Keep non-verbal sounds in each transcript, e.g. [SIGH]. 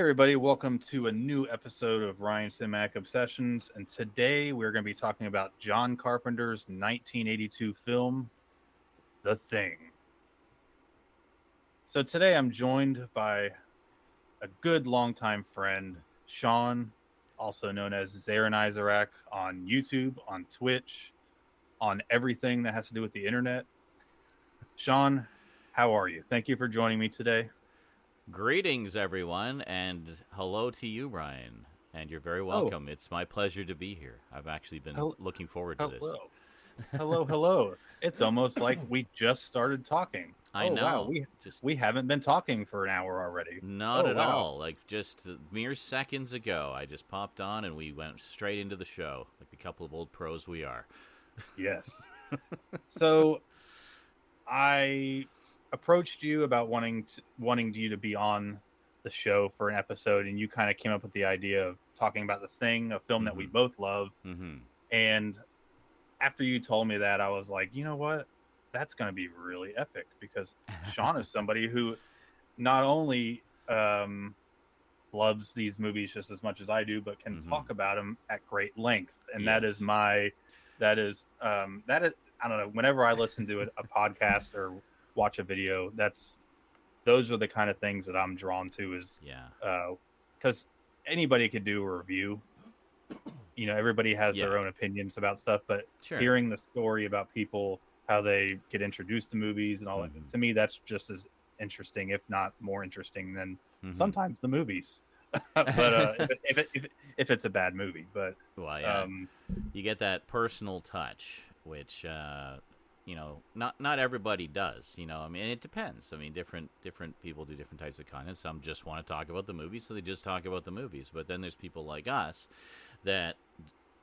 Everybody, welcome to a new episode of Ryan Cinematic Obsessions. And today we're going to be talking about John Carpenter's 1982 film, The Thing. So today I'm joined by a good longtime friend, Sean, also known as Zarin on YouTube, on Twitch, on everything that has to do with the internet. Sean, how are you? Thank you for joining me today. Greetings, everyone, and hello to you, Ryan. And you're very oh. welcome. Oh. It's my pleasure to be here. I've actually been hello. looking forward to hello. this. hello, hello. It's almost like we just started talking. I oh, know. Wow. We just we haven't been talking for an hour already. Not oh, at wow. all. Like just mere seconds ago, I just popped on and we went straight into the show, like the couple of old pros we are. Yes. [LAUGHS] so, I approached you about wanting to, wanting you to be on the show for an episode, and you kind of came up with the idea of talking about the thing, a film mm-hmm. that we mm-hmm. both love. Mm-hmm. And after you told me that, I was like, you know what? That's going to be really epic because Sean is [LAUGHS] somebody who not only um, loves these movies just as much as I do, but can mm-hmm. talk about them at great length. And yes. that is my, that is, um, that is, I don't know. Whenever I listen to a, a podcast or watch a video, that's those are the kind of things that I'm drawn to. Is yeah, because uh, anybody could do a review. You know, everybody has yeah. their own opinions about stuff, but sure. hearing the story about people, how they get introduced to movies and all mm-hmm. that, to me, that's just as interesting, if not more interesting, than mm-hmm. sometimes the movies. [LAUGHS] but uh, if, it, if, it, if, it, if, it's a bad movie, but well, yeah, um, you get that personal touch, which uh, you know not not everybody does you know i mean it depends. I mean different different people do different types of content. Some just want to talk about the movies so they just talk about the movies. But then there's people like us that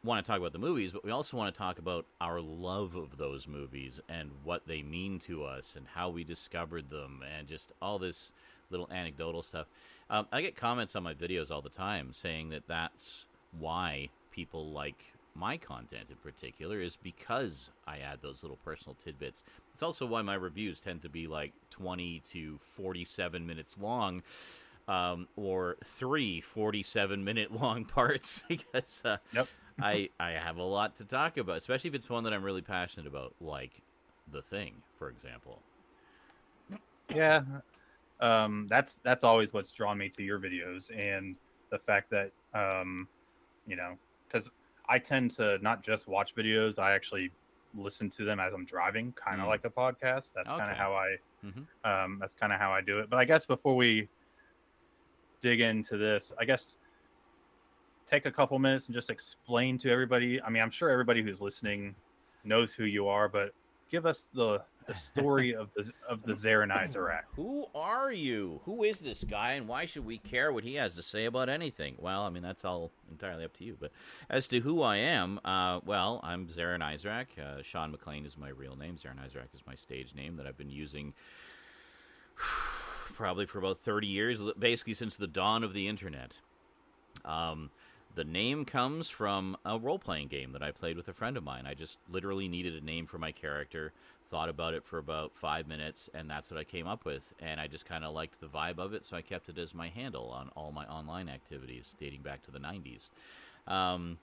want to talk about the movies but we also want to talk about our love of those movies and what they mean to us and how we discovered them and just all this little anecdotal stuff. Um, i get comments on my videos all the time saying that that's why people like my content in particular is because I add those little personal tidbits. It's also why my reviews tend to be like 20 to 47 minutes long. Um, or three 47 minute long [LAUGHS] parts because uh, yep. I I have a lot to talk about, especially if it's one that I'm really passionate about, like the thing, for example. Yeah, um, that's that's always what's drawn me to your videos, and the fact that um, you know, because I tend to not just watch videos. I actually listen to them as I'm driving, kind of mm. like a podcast. That's okay. kind of how I. Mm-hmm. Um, that's kind of how I do it. But I guess before we dig into this, I guess take a couple minutes and just explain to everybody. I mean, I'm sure everybody who's listening knows who you are, but give us the the story of the of the Zarin [CLEARS THROAT] Izarak. Who are you? Who is this guy, and why should we care what he has to say about anything? Well, I mean that's all entirely up to you. But as to who I am, uh, well, I'm Zaranyzerak. Uh, Sean McLean is my real name. Zaranyzerak is my stage name that I've been using [SIGHS] probably for about 30 years, basically since the dawn of the internet. Um, the name comes from a role playing game that I played with a friend of mine. I just literally needed a name for my character thought about it for about five minutes, and that's what I came up with. And I just kind of liked the vibe of it, so I kept it as my handle on all my online activities dating back to the 90s. Um,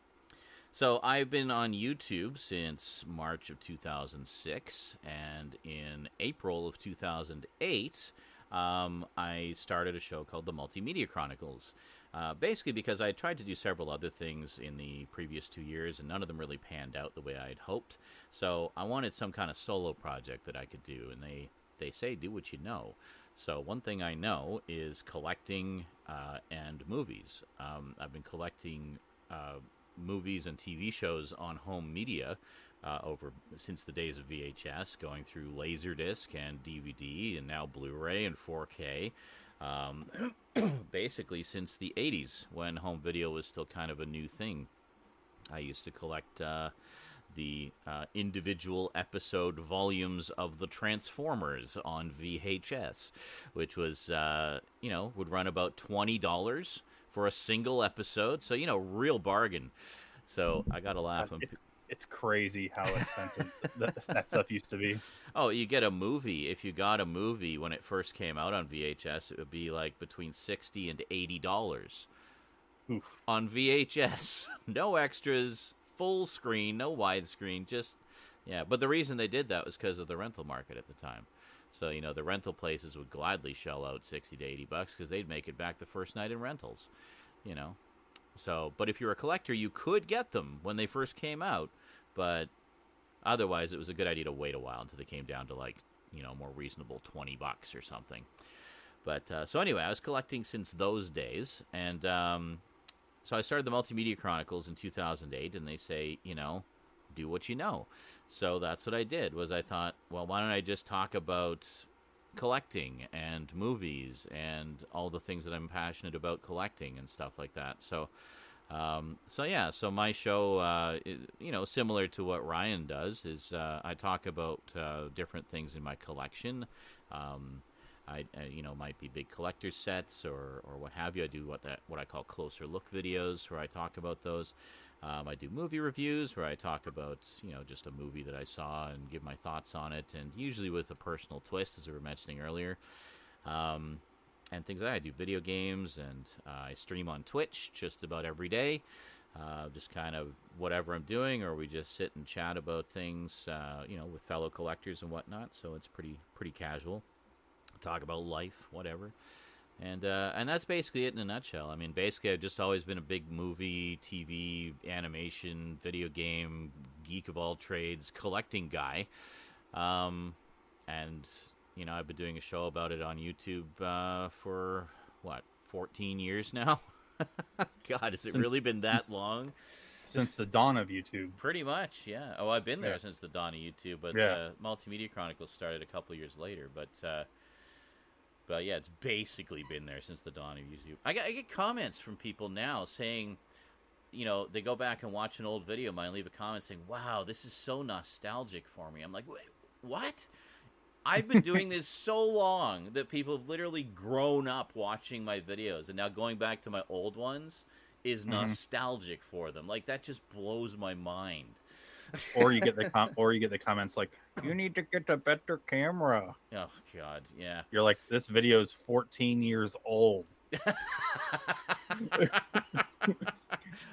so I've been on YouTube since March of 2006, and in April of 2008, um, I started a show called The Multimedia Chronicles. Uh, basically, because I tried to do several other things in the previous two years, and none of them really panned out the way I had hoped. So I wanted some kind of solo project that I could do, and they they say do what you know. So one thing I know is collecting uh, and movies. Um, I've been collecting uh, movies and TV shows on home media uh, over since the days of VHS, going through Laserdisc and DVD, and now Blu-ray and 4K um, [CLEARS THROAT] basically since the 80s when home video was still kind of a new thing. I used to collect uh, the uh, individual episode volumes of the Transformers on VHS, which was, uh, you know, would run about $20 for a single episode. So, you know, real bargain. So I got to laugh. It's, it's crazy how expensive that, that stuff used to be. Oh, you get a movie. If you got a movie when it first came out on VHS, it would be like between sixty and eighty dollars on VHS. [LAUGHS] no extras, full screen, no widescreen, just yeah. But the reason they did that was because of the rental market at the time. So you know the rental places would gladly shell out sixty to eighty bucks because they'd make it back the first night in rentals. You know, so but if you're a collector, you could get them when they first came out, but otherwise it was a good idea to wait a while until they came down to like you know more reasonable twenty bucks or something. But uh, so anyway, I was collecting since those days, and um, so I started the Multimedia Chronicles in 2008, and they say, you know, do what you know. So that's what I did. Was I thought, well, why don't I just talk about collecting and movies and all the things that I'm passionate about collecting and stuff like that. So, um, so yeah, so my show, uh, you know, similar to what Ryan does, is uh, I talk about uh, different things in my collection. Um, I, I, you know might be big collector sets or or what have you. I do what that what I call closer look videos where I talk about those. Um, I do movie reviews where I talk about you know just a movie that I saw and give my thoughts on it, and usually with a personal twist, as we were mentioning earlier. Um, and things like that. I do video games and uh, I stream on Twitch just about every day. Uh, just kind of whatever I'm doing, or we just sit and chat about things, uh, you know, with fellow collectors and whatnot. So it's pretty pretty casual talk about life, whatever. And uh, and that's basically it in a nutshell. I mean, basically, I've just always been a big movie, TV, animation, video game geek of all trades, collecting guy. Um, and you know, I've been doing a show about it on YouTube uh, for what, 14 years now. [LAUGHS] God, has it really been that since, long? Since the dawn of YouTube. Pretty much, yeah. Oh, I've been there yeah. since the dawn of YouTube, but yeah. uh, Multimedia Chronicles started a couple years later. But uh, but yeah, it's basically been there since the dawn of YouTube. I get, I get comments from people now saying, you know, they go back and watch an old video of mine and leave a comment saying, wow, this is so nostalgic for me. I'm like, what? I've been doing this so long that people have literally grown up watching my videos, and now going back to my old ones is mm-hmm. nostalgic for them. Like that just blows my mind or you get the [LAUGHS] com- or you get the comments like, "You need to get a better camera." Oh God, yeah. You're like, this video is 14 years old. [LAUGHS] [LAUGHS]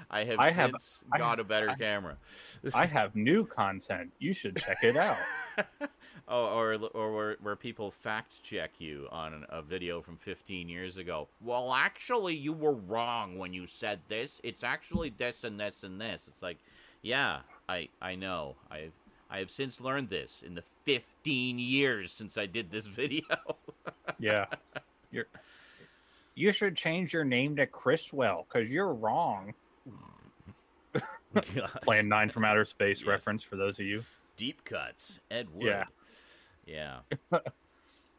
I have I since have, got I, a better I, camera. I have new content. You should check it out. Oh, or or where, where people fact check you on a video from 15 years ago. Well, actually, you were wrong when you said this. It's actually this and this and this. It's like, yeah, I I know. I've I have since learned this in the 15 years since I did this [LAUGHS] video. yeah. You're you should change your name to Criswell because you're wrong. [LAUGHS] Plan 9 from Outer Space yes. reference for those of you. Deep cuts. Ed Wood. Yeah. Yeah. [LAUGHS]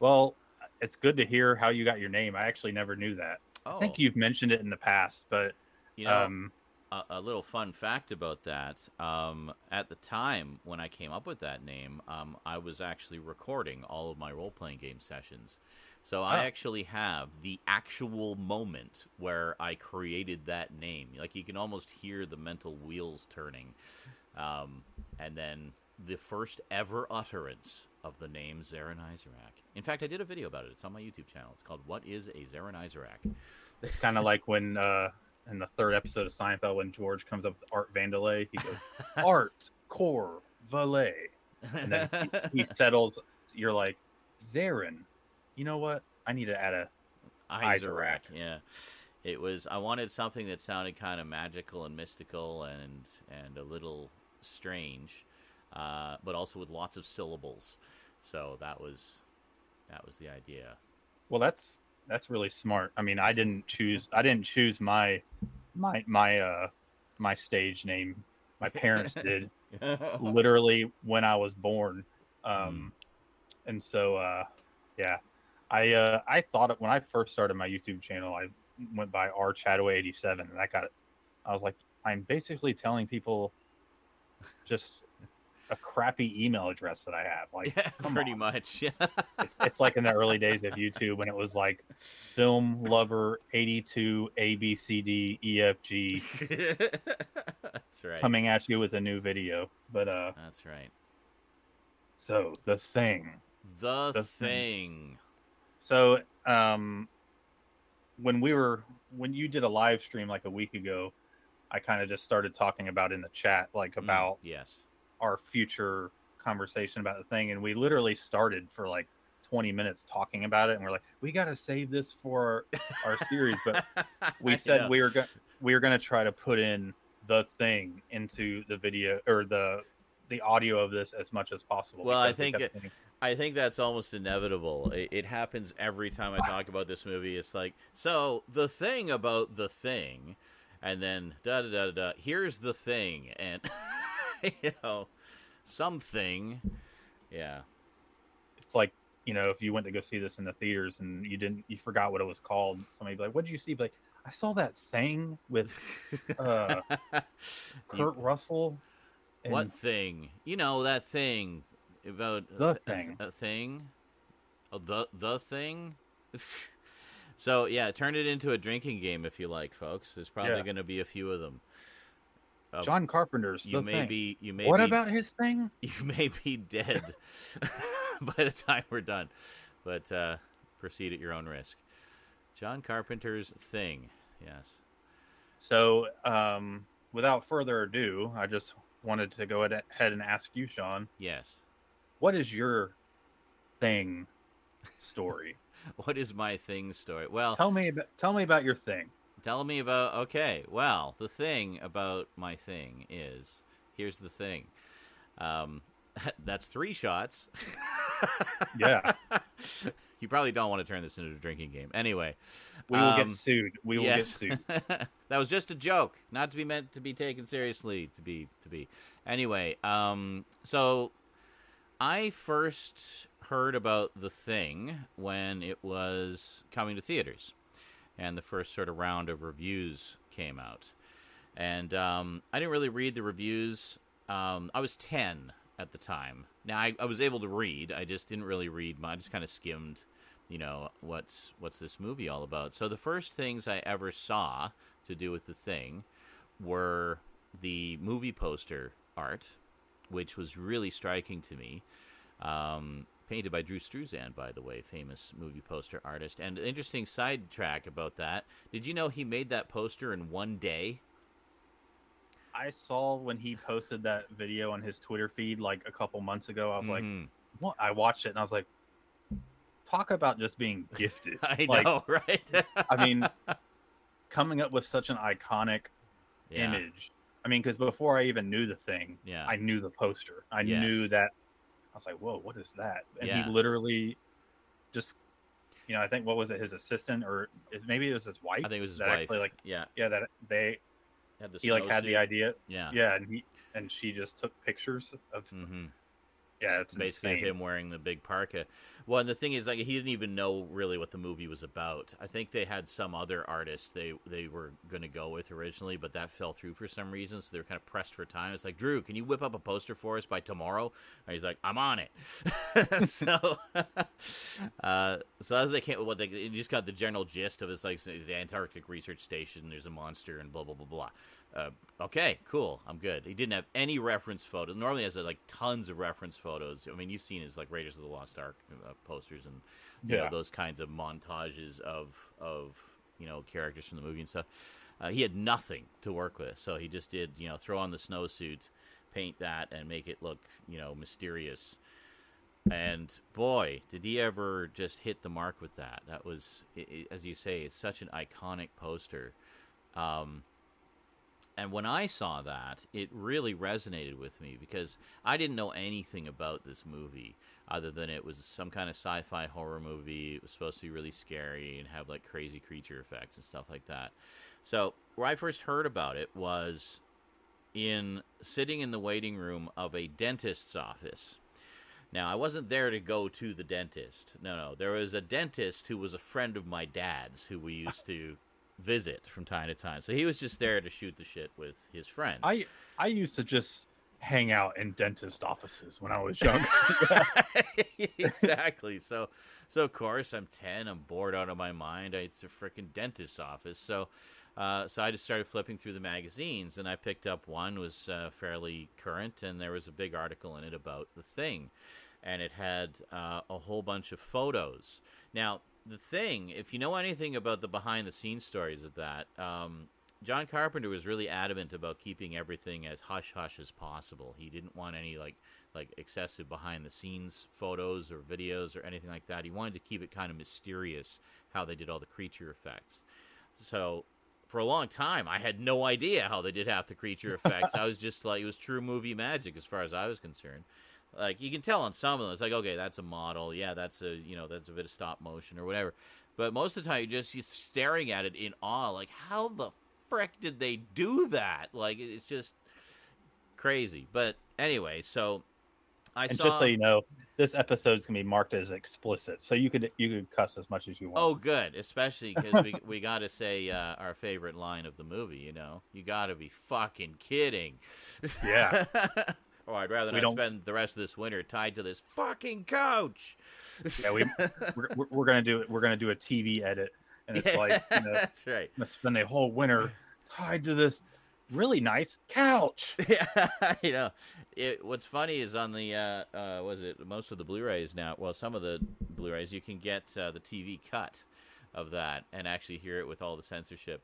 well, it's good to hear how you got your name. I actually never knew that. Oh. I think oh. you've mentioned it in the past, but you know, um, a, a, little fun fact about that. Um, at the time when I came up with that name, um, I was actually recording all of my role playing game sessions. So oh. I actually have the actual moment where I created that name. Like you can almost hear the mental wheels turning. Um, and then the first ever utterance of the name Zaran Izarak. In fact, I did a video about it. It's on my YouTube channel. It's called "What Is a Zaranyzerak." It's kind of like when uh, in the third episode of Seinfeld when George comes up with Art Vandelay. He goes, [LAUGHS] Art Core Valet. And then he, he, [LAUGHS] settles. You're like, Zarin. You know what? I need to add a Izarak. Yeah. It was. I wanted something that sounded kind of magical and mystical and and a little strange, uh, but also with lots of syllables. So that was that was the idea. Well, that's that's really smart. I mean, I didn't choose I didn't choose my my my uh my stage name. My parents [LAUGHS] did [LAUGHS] literally when I was born. Um mm. and so uh yeah. I uh I thought it when I first started my YouTube channel, I went by R Chadway 87 and I got it. I was like I'm basically telling people just a crappy email address that I have. Like, yeah, pretty on. much. Yeah, it's, it's, like in the early days of YouTube when it was like film lover eighty two A B C D E F G. [LAUGHS] That's right. coming at you with a new video. But uh, That's right. so the thing. The, The thing. thing. So um, when we were when you did a live stream like a week ago, I kind of just started talking about in the chat like Mm, about yes. Our future conversation about the thing, and we literally started for like 20 minutes talking about it, and we're like, we got to save this for our series, but [LAUGHS] we said we were going we were going to try to put in the thing into the video or the the audio of this as much as possible. Well, I we think it- I think that's almost inevitable. It, it happens every time I [SIGHS] talk about this movie. It's like, so the thing about the thing, and then da da da da. da here's the thing, and [LAUGHS] [LAUGHS] you know, something. Yeah, it's like you know if you went to go see this in the theaters and you didn't you forgot what it was called somebody be like what did you see Be like i saw that thing with uh [LAUGHS] kurt russell and what thing? You know that thing about The a, thing. A, thing. Oh, the the thing. [LAUGHS] so yeah, turn it into a drinking game if you like, folks. There's probably Yeah. going to be a few of them. Uh, john carpenter's you may thing. be you may what be, about his thing [LAUGHS] you may be dead [LAUGHS] by the time we're done, but uh, proceed at your own risk. John Carpenter's thing. Yes. so um without further ado i just wanted to go ahead and ask you sean Yes. what is your thing story [LAUGHS] What is my thing story? Well, tell me about tell me about your thing Tell me about okay. Well, the thing about my thing is here's the thing. Um, [LAUGHS] that's three shots. Yeah. [LAUGHS] you probably don't want to turn this into a drinking game. Anyway, we will Um, get sued we will yes. get sued [LAUGHS] that was just a joke, not to be meant to be taken seriously. To be to be. Anyway, um, so I first heard about the thing when it was coming to theaters, and the first sort of round of reviews came out, and um, I didn't really read the reviews. Um, I was ten at the time. Now I, I was able to read. I just didn't really read. I just kind of skimmed you know what's what's this movie all about so the first things i ever saw to do with the thing were the movie poster art which was really striking to me um, painted by drew struzan by the way famous movie poster artist and an interesting sidetrack about that did you know he made that poster in one day I saw when he posted that video on his Twitter feed like a couple months ago. I was like, Mhm. what? I watched it and I was like, talk about just being [LAUGHS] gifted. i Like, know [LAUGHS] right I mean, coming up with such an iconic yeah. image. I mean, because before I even knew the thing, yeah I knew the poster. I Yes. knew that. I was like, whoa, what is that? And Yeah. he literally just, you know, I think what was it, his assistant or maybe it was his wife? i think it was his wife Actually, like, yeah yeah, that they had the he like had the idea. yeah Yeah, and he and she just took pictures of. mm-hmm. Yeah, it's basically insane. him wearing the big parka. Well, and the thing is, like, he didn't even know really what the movie was about. I think they had some other artist they they were going to go with originally, but that fell through for some reason. So they were kind of pressed for time. It's like, Drew, can you whip up a poster for us by tomorrow? And he's like, I'm on it. [LAUGHS] so, [LAUGHS] uh, so as they came, what they just got the general gist of it's like the Antarctic Research Station. There's a monster and blah blah blah blah. Uh, okay, cool. I'm good. He didn't have any reference photos. Normally, he has uh, like tons of reference photos. I mean, you've seen his like Raiders of the Lost Ark uh, posters and you know those kinds of montages of of you know characters from the movie and stuff. Uh, he had nothing to work with, so he just did you know throw on the snowsuit, paint that, and make it look you know mysterious. And boy, did he ever just hit the mark with that. That was, i i as you say, it's such an iconic poster. Um, and when I saw that, it really resonated with me because I didn't know anything about this movie other than it was some kind of sci fi horror movie. It was supposed to be really scary and have like crazy creature effects and stuff like that. So, where I first heard about it was in sitting in the waiting room of a dentist's office. Now, I wasn't there to go to the dentist. No, no. There was a dentist who was a friend of my dad's who we used to visit from time to time. So he was just there to shoot the shit with his friend. I I used to just hang out in dentist offices when I was [LAUGHS] young. [LAUGHS] exactly. So, so of course I'm ten. I'm bored out of my mind. It's a freaking dentist's office. So, uh, so I just started flipping through the magazines, and I picked up one was uh, fairly current, and there was a big article in it about the thing, and it had uh, a whole bunch of photos. Now, the thing, if you know anything about the behind the scenes stories of that, um, John Carpenter was really adamant about keeping everything as hush hush as possible. He didn't want any like like excessive behind the scenes photos or videos or anything like that. He wanted to keep it kind of mysterious how they did all the creature effects. So for a long time, I had no idea how they did half the creature effects. I was just like, it was true movie magic as far as I was concerned. Like you can tell on some of them, it's like, okay, that's a model. Yeah, that's a you know that's a bit of stop motion or whatever. But most of the time, you're just you're staring at it in awe. Like, how the frick did they do that? Like, it's just crazy. But anyway, so I and saw. just so you know, this episode is gonna be marked as explicit, so you could you could cuss as much as you want. Oh, good, especially because we we got to say uh, our favorite line of the movie. You know, you got to be fucking kidding. Yeah. [LAUGHS] or I'd rather We not don't- spend the rest of this winter tied to this fucking couch. yeah, we we're, we're- we're gonna do it. We're gonna do a TV edit, and it's [LAUGHS] Yeah, like you know, that's right. I'm gonna spend a whole winter tied to this really nice couch. [LAUGHS] Yeah, you know, it, what's funny is on the uh, uh, was it most of the Blu-rays now? Well, some of the Blu-rays you can get uh, the TV cut of that and actually hear it with all the censorship.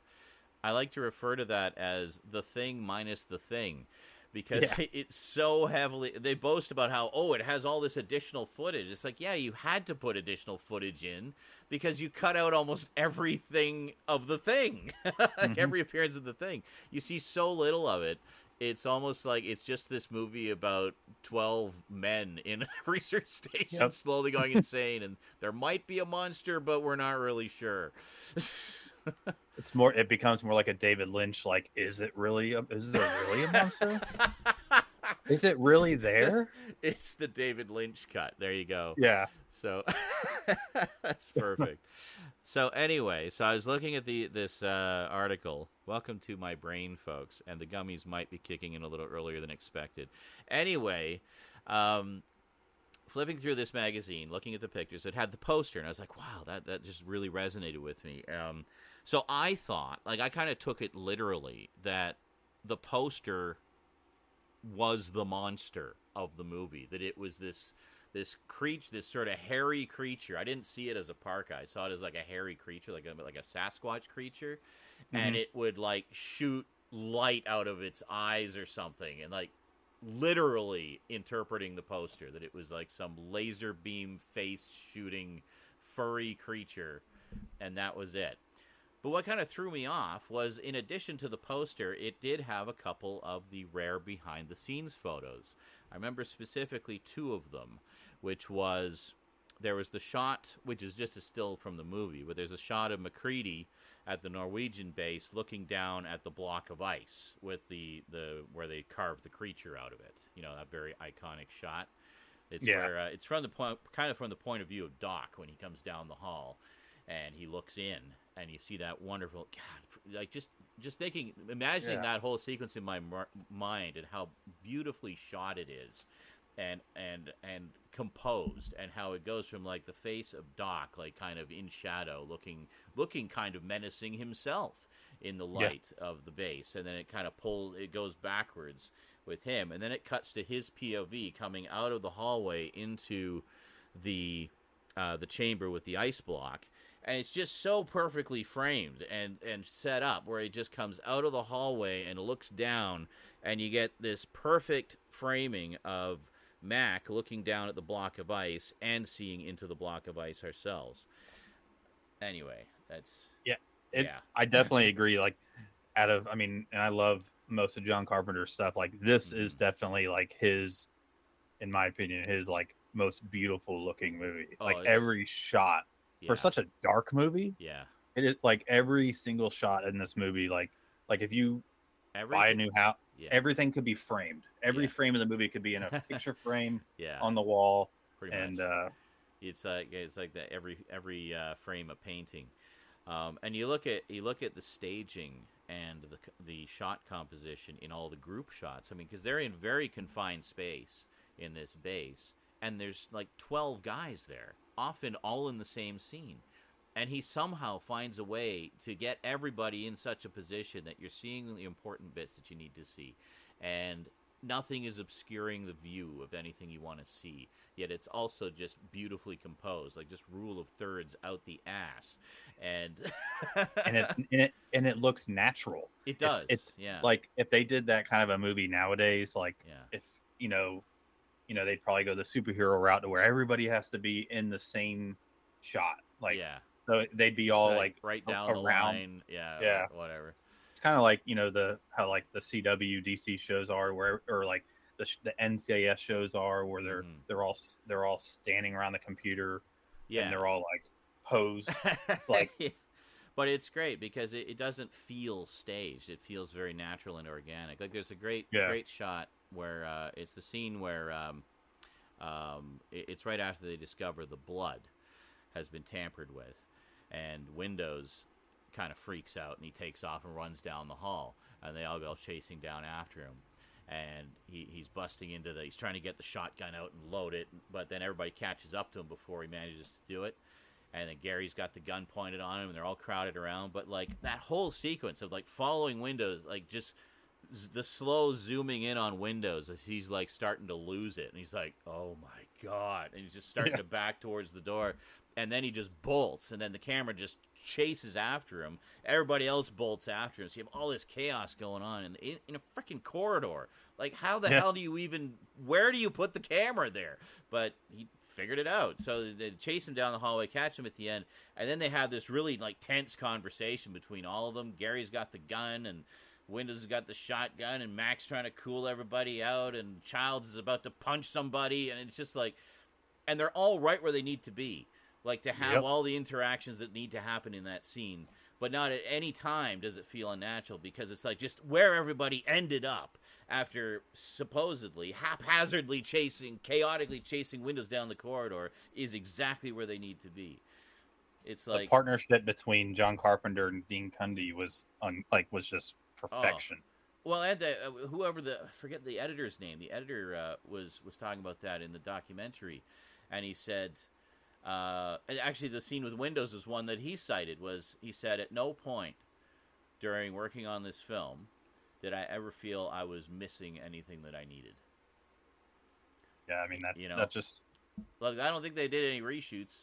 I like to refer to that as the thing minus the thing because Yeah. [LAUGHS] it's so heavily they boast about how oh it has all this additional footage it's like yeah you had to put additional footage in because you cut out almost [LAUGHS] everything of the thing [LAUGHS] like Mhm. every appearance of the thing you see so little of it it's almost like it's just this movie about 12 men in a research station Yep. slowly going insane and there might be a monster but we're not really sure It's more. It becomes more like a David Lynch. Like, is it really? A, is there really a monster? [LAUGHS] is it really there? it's the david lynch cut there you go Yeah. So [LAUGHS] that's perfect. so anyway, so I was looking at the this uh, article. Welcome to my brain, folks, and the gummies might be kicking in a little earlier than expected. Anyway, um, flipping through this magazine, looking at the pictures, it had the poster, and I was like, "Wow, that that just really resonated with me." Um, so I thought, like, I kind of took it literally that the poster was the monster of the movie. That it was this this creature, this sort of hairy creature. I didn't see it as a parka. I saw it as like a hairy creature, like a like a Sasquatch creature, and Mhm. it would like shoot light out of its eyes or something, and like literally interpreting the poster that it was like some laser beam face shooting furry creature, and that was it. But what kind of threw me off was, in addition to the poster, it did have a couple of the rare behind the scenes photos. I remember specifically two of them, which was there was the shot, which is just a still from the movie, but there's a shot of MacReady at the Norwegian base looking down at the block of ice with the, the where they carved the creature out of it. You know, that very iconic shot. It's Yeah. where uh, it's from the point, kind of from the point of view of Doc when he comes down the hall and he looks in and you see that wonderful God, like just just thinking, imagining Yeah. that whole sequence in my mar- mind and how beautifully shot it is, and and and composed, and how it goes from like the face of Doc, like kind of in shadow, looking looking kind of menacing himself in the light of the base, and then it kind of pulls, it goes backwards with him, and then it cuts to his POV coming out of the hallway into the uh, the chamber with the ice block, and it's just so perfectly framed and and set up where it just comes out of the hallway and looks down, and you get this perfect framing of Mac looking down at the block of ice and seeing into the block of ice ourselves. Anyway, that's yeah. It, yeah, I [LAUGHS] definitely agree. Like, out of, I mean, and I love most of John Carpenter's stuff. Like, this is Mhm. definitely like his, in my opinion, his like most beautiful looking movie. Oh, like every shot yeah, for such a dark movie, yeah. it is like every single shot in this movie. Like, like if you buy a new house, yeah, everything could be framed. Every Yeah. frame of the movie could be in a [LAUGHS] picture frame yeah, on the wall, pretty and much. uh, It's like it's like that every every uh, frame of painting, um, and you look at you look at the staging and the the shot composition in all the group shots. I mean, because they're in very confined space in this base, and there's like twelve guys there, often all in the same scene, and he somehow finds a way to get everybody in such a position that you're seeing the important bits that you need to see, and nothing is obscuring the view of anything you want to see. Yet it's also just beautifully composed, like just rule of thirds out the ass, and [LAUGHS] and it and it and it looks natural. It does. It's, it's yeah. like if they did that kind of a movie nowadays, like yeah. if you know, you know, they'd probably go the superhero route to where everybody has to be in the same shot. Like yeah. so they'd be all like right a- down the around. line. Yeah. Yeah. Whatever. it's kind of like you know the how like the CW DC shows are where or like the the NCIS shows are where they're Mhm. they're all they're all standing around the computer Yeah. and they're all like posed. [LAUGHS] like- Yeah. but it's great because it, it doesn't feel staged it feels very natural and organic like there's a great Yeah. great shot where uh, it's the scene where um, um, it- it's right after they discover the blood has been tampered with and windows kind of freaks out and he takes off and runs down the hall and they all go chasing down after him. And he, he's busting into the he's trying to get the shotgun out and load it but then everybody catches up to him before he manages to do it. And then Garry's got the gun pointed on him and they're all crowded around but like that whole sequence of like following windows like just the slow zooming in on windows as he's like starting to lose it and he's like oh my god and he's just starting Yeah. to back towards the door and then he just bolts and then the camera just chases after him everybody else bolts after him so you have all this chaos going on in, in, in a freaking corridor like how the Yeah. hell do you even where do you put the camera there but he figured it out so they chase him down the hallway catch him at the end and then they have this really like tense conversation between all of them garry's got the gun and Windows has got the shotgun, and Max trying to cool everybody out, and Childs is about to punch somebody, and it's just like, and they're all right where they need to be, like to have Yep. all the interactions that need to happen in that scene. But not at any time does it feel unnatural because it's like just where everybody ended up after supposedly haphazardly chasing, chaotically chasing Windows down the corridor is exactly where they need to be. It's like the partnership between John Carpenter and Dean Cundey was un, like was just perfection. Well, and the, uh, whoever the I forget the editor's name. The editor uh, was was talking about that in the documentary, and he said, uh, and actually, the scene with Windows is one that he cited. Was he said at no point during working on this film did I ever feel I was missing anything that I needed. Yeah, I mean that You know. that just Look, I don't think they did any reshoots.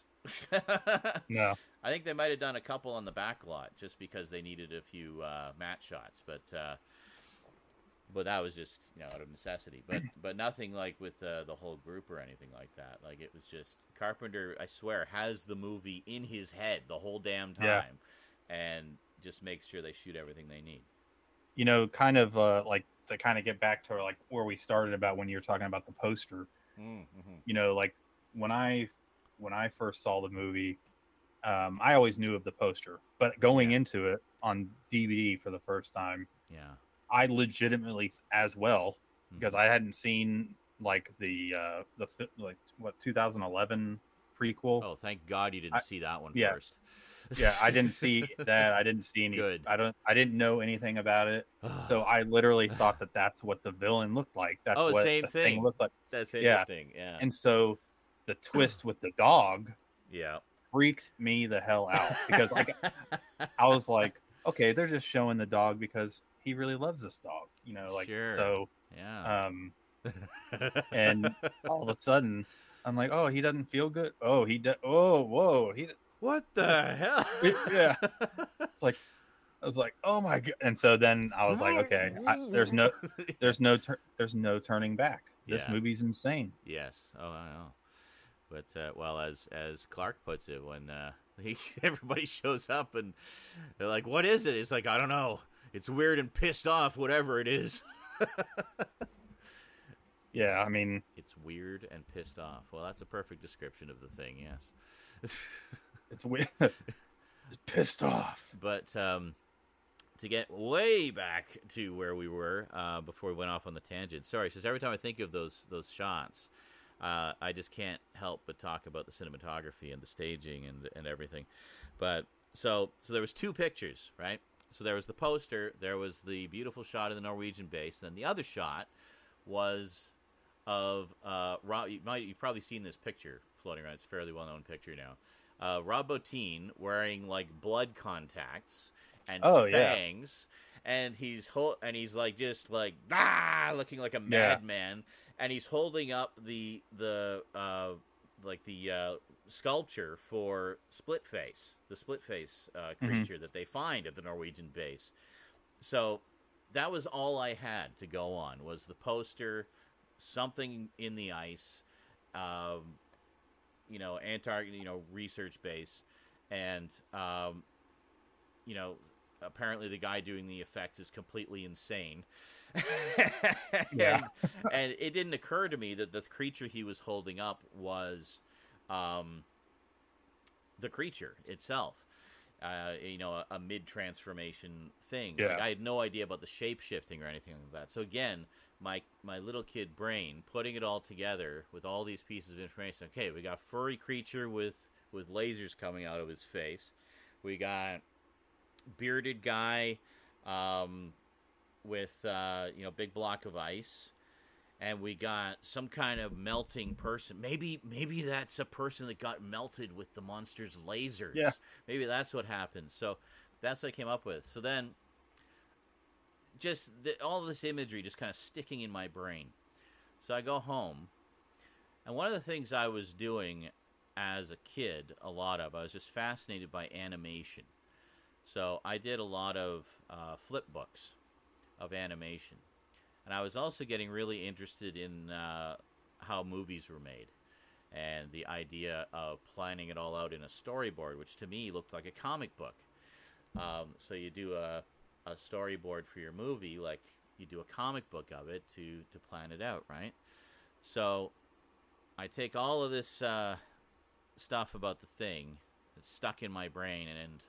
no. [LAUGHS] I think they might have done a couple on the back lot just because they needed a few uh, match shots, but uh, but that was just you know out of necessity. But [CLEARS THROAT] but nothing like with uh, the whole group or anything like that. Like it was just Carpenter. I swear has the movie in his head the whole damn time, Yeah. and just makes sure they shoot everything they need. You know, kind of uh, like to kind of get back to like where we started about when you were talking about the poster. Mm-hmm. You know, like when I when I first saw the movie, um, I always knew of the poster, but going Yeah. into it on DVD for the first time, Yeah, I legitimately as well Mhm. because I hadn't seen like the uh the like what 2011 prequel. Oh, thank God you didn't I- see that one yeah. first. Yeah, I didn't see [LAUGHS] that. I didn't see any. Good. I don't. I didn't know anything about it, so [SIGHS] I literally thought that that's what the villain looked like. That's Oh, what same the thing. looked like. that's yeah. interesting. Yeah, And so, the twist with the dog yeah. Freaked me the hell out because like [LAUGHS] I was like, okay, they're just showing the dog because he really loves this dog, you know, like Sure. so. yeah. Um, [LAUGHS] and all of a sudden, I'm like, oh, he doesn't feel good. Oh, he does. Oh, whoa, he. What the [LAUGHS] hell? Yeah. It's like I was like, oh my god. And so then I was like, okay, I, there's no, there's no, tur- there's no turning back. This Yeah. movie's insane. yes. Oh, I know. But uh, well, as as Clark puts it, when uh, [LAUGHS] he, everybody shows up and they're like, "What is it?" It's like I don't know. It's weird and pissed off. Whatever it is, [LAUGHS] Yeah, I mean, it's weird and pissed off. Well, that's a perfect description of the thing. Yes. [LAUGHS] it's weird. Just pissed off. But um, to get way back to where we were uh, before we went off on the tangent, sorry, because every time I think of those those shots, uh, I just can't help but talk about the cinematography and the staging and and everything. But so so there was two pictures, right? so there was the poster, there was the beautiful shot of the Norwegian base, and then the other shot was of uh, Rob. You might you've probably seen this picture floating around. It's a fairly well known picture now. Uh, Rob Bottin wearing like blood contacts and Oh, yeah. fangs, and he's hol- and he's like just like ah, looking like a Yeah. madman, and he's holding up the the uh, like the uh, sculpture for Split Face, the Split Face uh, Mhm. creature that they find at the Norwegian base. So that was all I had to go on was the poster, something in the ice, um, you know, Antarctic, you know, research base, and um, you know, apparently the guy doing the effects is completely insane. [LAUGHS] Yeah. and, [LAUGHS] and it didn't occur to me that the creature he was holding up was um, the creature itself. Uh, you know, a, a mid transformation thing. Like I had no idea about the shape shifting or anything like that. So again, my my little kid brain putting it all together with all these pieces of information. Okay, we got furry creature with with lasers coming out of his face. We got bearded guy um, with uh, you know big block of ice, and we got some kind of melting person. Maybe maybe that's a person that got melted with the monster's lasers. Yeah. Maybe that's what happened. So that's what I came up with. So then, just the, all this imagery just kind of sticking in my brain. So I go home, and one of the things I was doing as a kid, a lot of, I was just fascinated by animation. So I did a lot of uh, flip books of animation. And I was also getting really interested in uh, how movies were made and the idea of planning it all out in a storyboard, which to me looked like a comic book. Um, so you do a, a storyboard for your movie, like you do a comic book of it to, to plan it out, right? So I take all of this uh, stuff about the thing that's stuck in my brain, and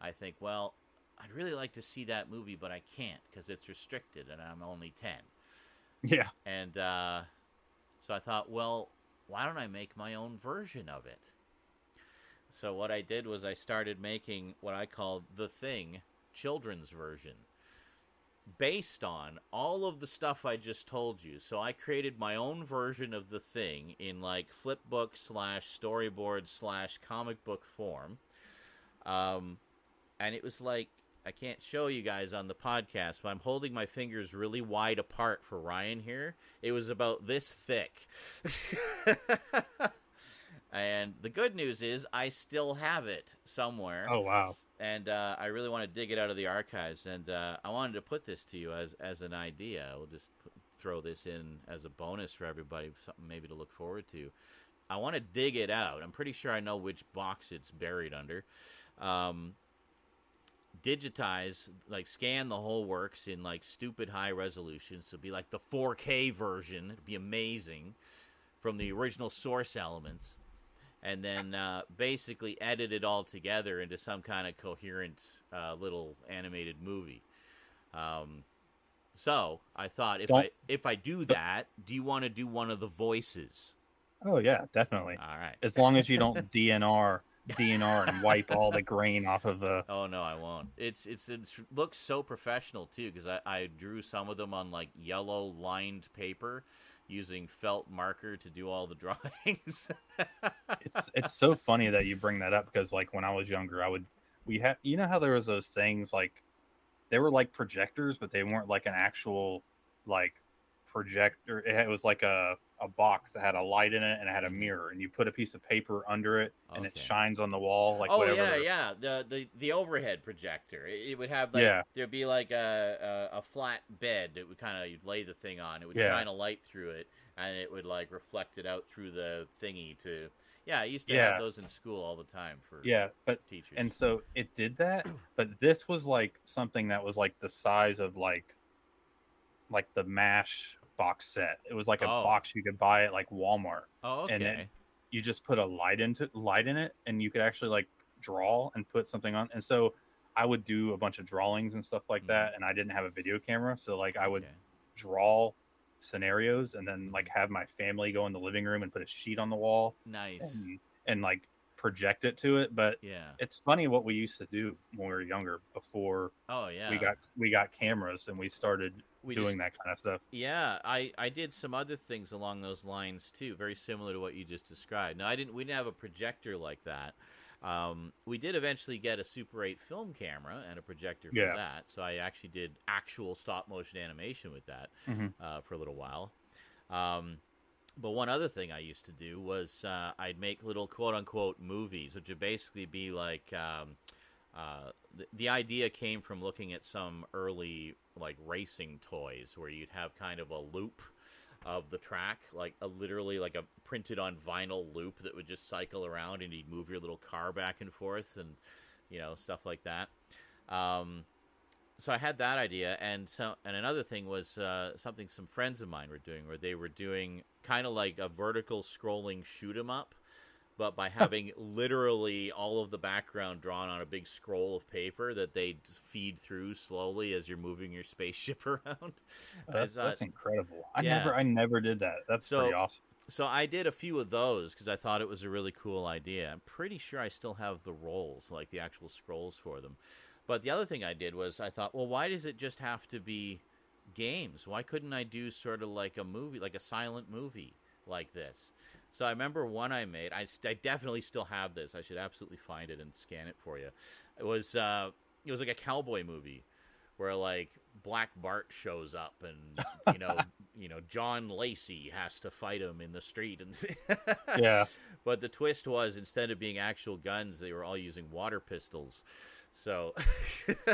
I think, well, I'd really like to see that movie, but I can't because it's restricted and I'm only 10. Yeah. And uh, so I thought, well, why don't I make my own version of it? So what I did was I started making what I call the Thing children's version based on all of the stuff I just told you. So I created my own version of the Thing in like flipbook slash storyboard slash comic book form. Um, and it was like I can't show you guys on the podcast, but I'm holding my fingers really wide apart for Ryan here. It was about this thick. [LAUGHS] and the good news is I still have it somewhere. Oh wow. And uh, I really want to dig it out of the archives. And uh, I wanted to put this to you as, as an idea. We'll just p- throw this in as a bonus for everybody, something maybe to look forward to. I want to dig it out. I'm pretty sure I know which box it's buried under. Um, digitize like scan the whole works in like stupid high resolution so be like the 4k version. It'd be amazing from the original source elements. And then uh, basically edit it all together into some kind of coherent uh, little animated movie. Um, so i thought if i Don't- if i do that do you want to do one of the voices? Oh yeah, definitely. all right. As long as you don't [LAUGHS] DNR DNR and wipe all the grain off of the. Oh no, I won't. It's it's it looks so professional too because I, I drew some of them on like yellow lined paper using felt marker to do all the [LAUGHS] drawings. It's it's so funny that you bring that up because like when I was younger, I would we had you know how there was those things like they were like projectors, but they weren't like an actual like projector. It was like a a box that had a light in it and it had a mm-hmm. mirror, and you put a piece of paper under it, and it shines on the wall like oh whatever. yeah, yeah. The the the overhead projector. It, it would have like Yeah. there'd be like a, a a flat bed that would kind of you'd lay the thing on. It would Yeah. shine a light through it, and it would like reflect it out through the thingy to. Yeah, I used to Yeah. have those in school all the time for Yeah, but teachers. and so it did that, but this was like something that was like the size of like like the mash box set. It was like a Oh. box you could buy at like Walmart. oh okay. and it- you just put a light into light in it and you could actually like draw and put something on and so i would do a bunch of drawings and stuff like mm-hmm. that and i didn't have a video camera so like i would Okay. draw scenarios and then like mm-hmm. have my family go in the living room and put a sheet on the wall nice. and, and like project it to it. But Yeah. it's funny what we used to do when we were younger before Oh yeah. we got we got cameras and we started We doing just- that kind of stuff. Yeah, I, I did some other things along those lines too, very similar to what you just described. Now I didn't we didn't have a projector like that. Um, we did eventually get a Super 8 film camera and a projector for Yeah. that, so I actually did actual stop motion animation with that Mhm. uh, for a little while. Um, but one other thing I used to do was uh, I'd make little quote unquote movies, which would basically be like um, uh, the, idea came from looking at some early like racing toys where you'd have kind of a loop of the track, like a literally like a printed on vinyl loop that would just cycle around and you'd move your little car back and forth and you know stuff like that. Um, so I had that idea, and so and another thing was uh, something some friends of mine were doing, where they were doing kind of like a vertical scrolling shoot 'em up, but by having literally all of the background drawn on a big scroll of paper that they feed through slowly as you're moving your spaceship [LAUGHS] around. That's, thought- uh, that's incredible. I Yeah. never I never did that. That's So- pretty awesome. so I did a few of those because I thought it was a really cool idea. I'm pretty sure I still have the rolls, like the actual scrolls for them. But the other thing I did was I thought, well, why does it just have to be games? Why couldn't I do sort of like a movie, like a silent movie like this? So I remember one I made. I, I definitely still have this. I should absolutely find it and scan it for you. It was uh, it was like a cowboy movie where like Black Bart shows up and you know [LAUGHS] you know John Lacey has to fight him in the street and [LAUGHS] Yeah. but the twist was instead of being actual guns, they were all using water pistols. So, [LAUGHS]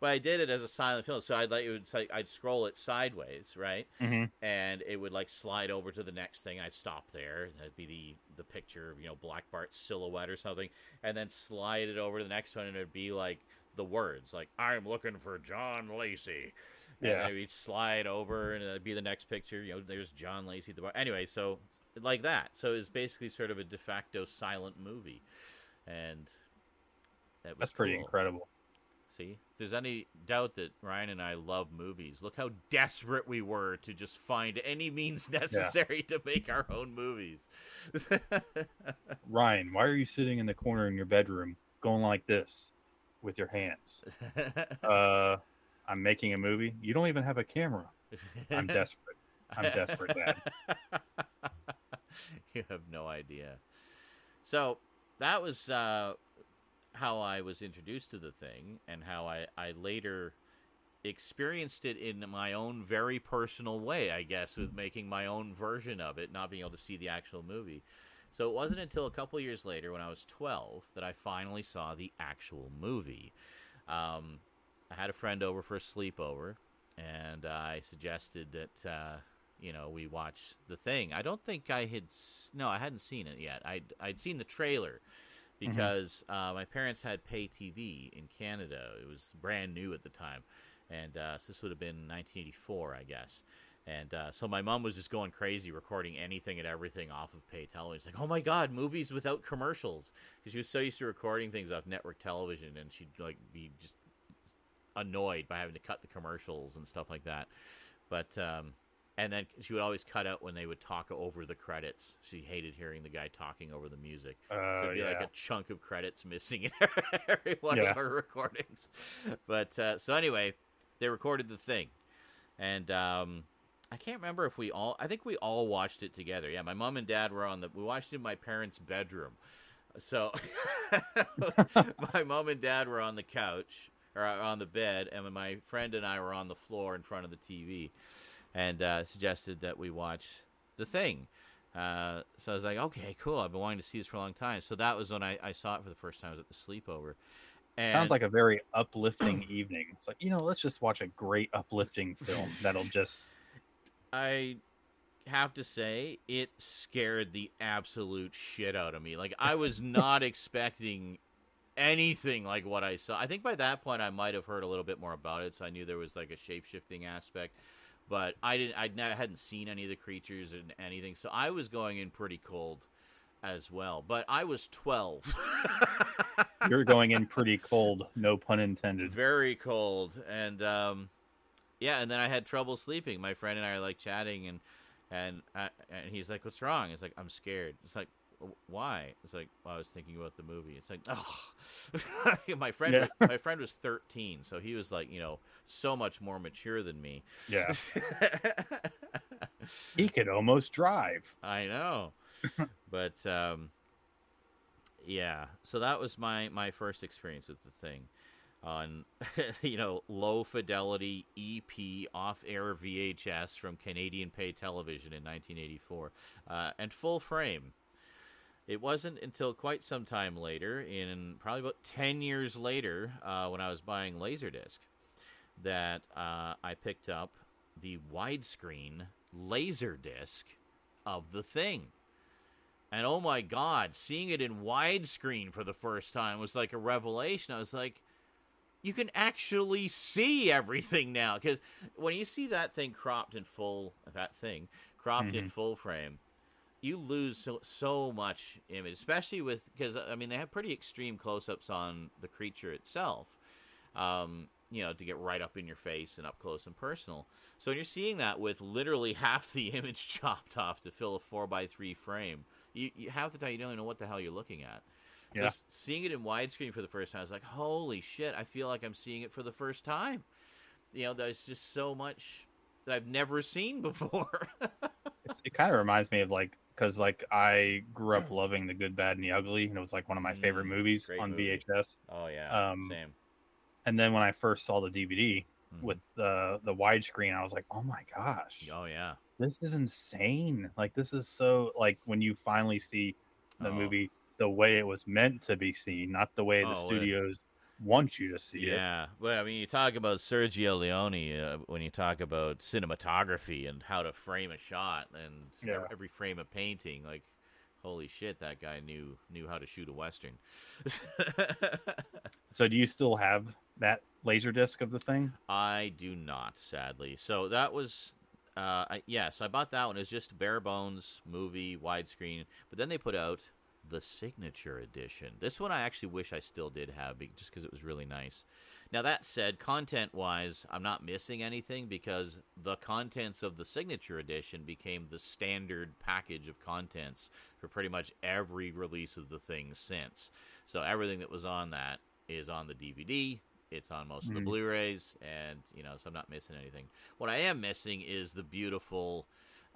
but I did it as a silent film. So I'd like it would say I'd scroll it sideways, right, hmm and it would like slide over to the next thing. I'd stop there. That'd be the the picture of you know Black Bart's silhouette or something, and then slide it over to the next one, and it'd be like the words like "I'm looking for John Lacey." Yeah. then we'd slide over, and it'd be the next picture. You know, there's John Lacey at the bar. Anyway, so like that. So it's basically sort of a de facto silent movie, and that was That's pretty cool. incredible. See, if there's any doubt that Ryan and I love movies, look how desperate we were to just find any means [LAUGHS] necessary to make our own movies. [LAUGHS] Ryan, why are you sitting in the corner in your bedroom going like this with your hands? [LAUGHS] Uh, I'm making a movie. You don't even have a camera. I'm desperate. I'm desperate, Dad. you have no idea. So that was uh, how I was introduced to the thing, and how I, I later experienced it in my own very personal way, I guess, with making my own version of it, not being able to see the actual movie. So it wasn't until a couple years later, when I was 12, that I finally saw the actual movie. Um, I had a friend over for a sleepover, and I suggested that uh, you know we watch the thing. I don't think I had no, I hadn't seen it yet. I'd I'd seen the trailer because uh, my parents had pay TV in Canada. It was brand new at the time, and uh, so this would have been 1984, I guess. And uh, so my mom was just going crazy, recording anything and everything off of pay television. She's like, "Oh my god, movies without commercials!" Because she was so used to recording things off network television, and she'd like be just annoyed by having to cut the commercials and stuff like that. But um, and then she would always cut out when they would talk over the credits. She hated hearing the guy talking over the music. so Uh, it'd be yeah. like a chunk of credits missing in [LAUGHS] every one Yeah. of her recordings. But uh, so anyway, they recorded the thing, and um, I can't remember if we all. I think we all watched it together. Yeah, my mom and dad were on the. We watched it in my parents' bedroom. So [LAUGHS] my mom and dad were on the couch or on the bed, and my friend and I were on the floor in front of the TV, and uh, suggested that we watch the thing. Uh, so I was like, okay, cool. I've been wanting to see this for a long time. So that was when I, I saw it for the first time. I was at the sleepover. And Sounds like a very uplifting [CLEARS THROAT] evening. It's like, you know, let's just watch a great uplifting film that'll just I have to say it scared the absolute shit out of me. Like I was [LAUGHS] not expecting anything like what I saw. I think by that point I might have heard a little bit more about it, so I knew there was like a shape shifting aspect. But I didn't. I hadn't seen any of the creatures and anything, so I was going in pretty cold as well. But I was twelve. [LAUGHS] you're going in pretty cold, no pun intended. very cold and um yeah and then i had trouble sleeping my friend and i are like chatting and and I, and he's like what's wrong it's like i'm scared it's like why? It's like well, I was thinking about the movie. It's like, oh, [LAUGHS] my friend, Yeah. was, my friend was 13, so he was like, you know, so much more mature than me. Yeah. [LAUGHS] he could almost drive. I know, but um, yeah. So that was my my first experience with the thing on [LAUGHS] you know low fidelity EP off air VHS from Canadian Pay Television in 1984 uh, and full frame. It wasn't until quite some time later, in probably about 10 years later, uh, when I was buying Laserdisc, that uh, I picked up the widescreen Laserdisc of the thing. And oh my God, seeing it in widescreen for the first time was like a revelation. I was like, you can actually see everything now. Because when you see that thing cropped in full, that thing cropped in Mhm. full frame, you lose so, so much image, especially with, because I mean, they have pretty extreme close ups on the creature itself. Um, you know, to get right up in your face and up close and personal. So when you're seeing that with literally [LAUGHS] half the image [LAUGHS] chopped off to fill a four by three frame, you, you half the time you don't even know what the hell you're looking at. So Yeah. seeing it in widescreen for the first time, I was like, holy shit! I feel like I'm seeing it for the first time. You know, there's just so much that I've never seen [LAUGHS] before. It's, it kind of reminds me of like because like I grew up loving the Good, Bad, and the Ugly, and it was like one of my favorite Mm, movies great on movie. VHS. oh yeah, Um, same. And then when I first saw the DVD Mhm. with the the widescreen, I was like, oh my gosh, Oh yeah, this is insane! Like this is so like when you finally see the Oh. movie the way it was meant to be seen, not the way Oh, the studios want you to see it. Yeah, well, I mean, you talk about Sergio Leone uh, when you talk about cinematography and how to frame a shot and Yeah. every frame of painting. Like, holy shit, that guy knew knew how to shoot a western. [LAUGHS] So do you still have that laser disc of the thing? I do not, sadly. So that was, uh, I, yes, I bought that one. It was just bare bones movie, widescreen. But then they put out the signature edition. This one I actually wish I still did have, just because it was really nice. Now that said, content-wise, I'm not missing anything because the contents of the signature edition became the standard package of contents for pretty much every release of the thing since. So everything that was on that is on the DVD. It's on most of the Mhm. Blu-rays, and you know, so I'm not missing anything. What I am missing is the beautiful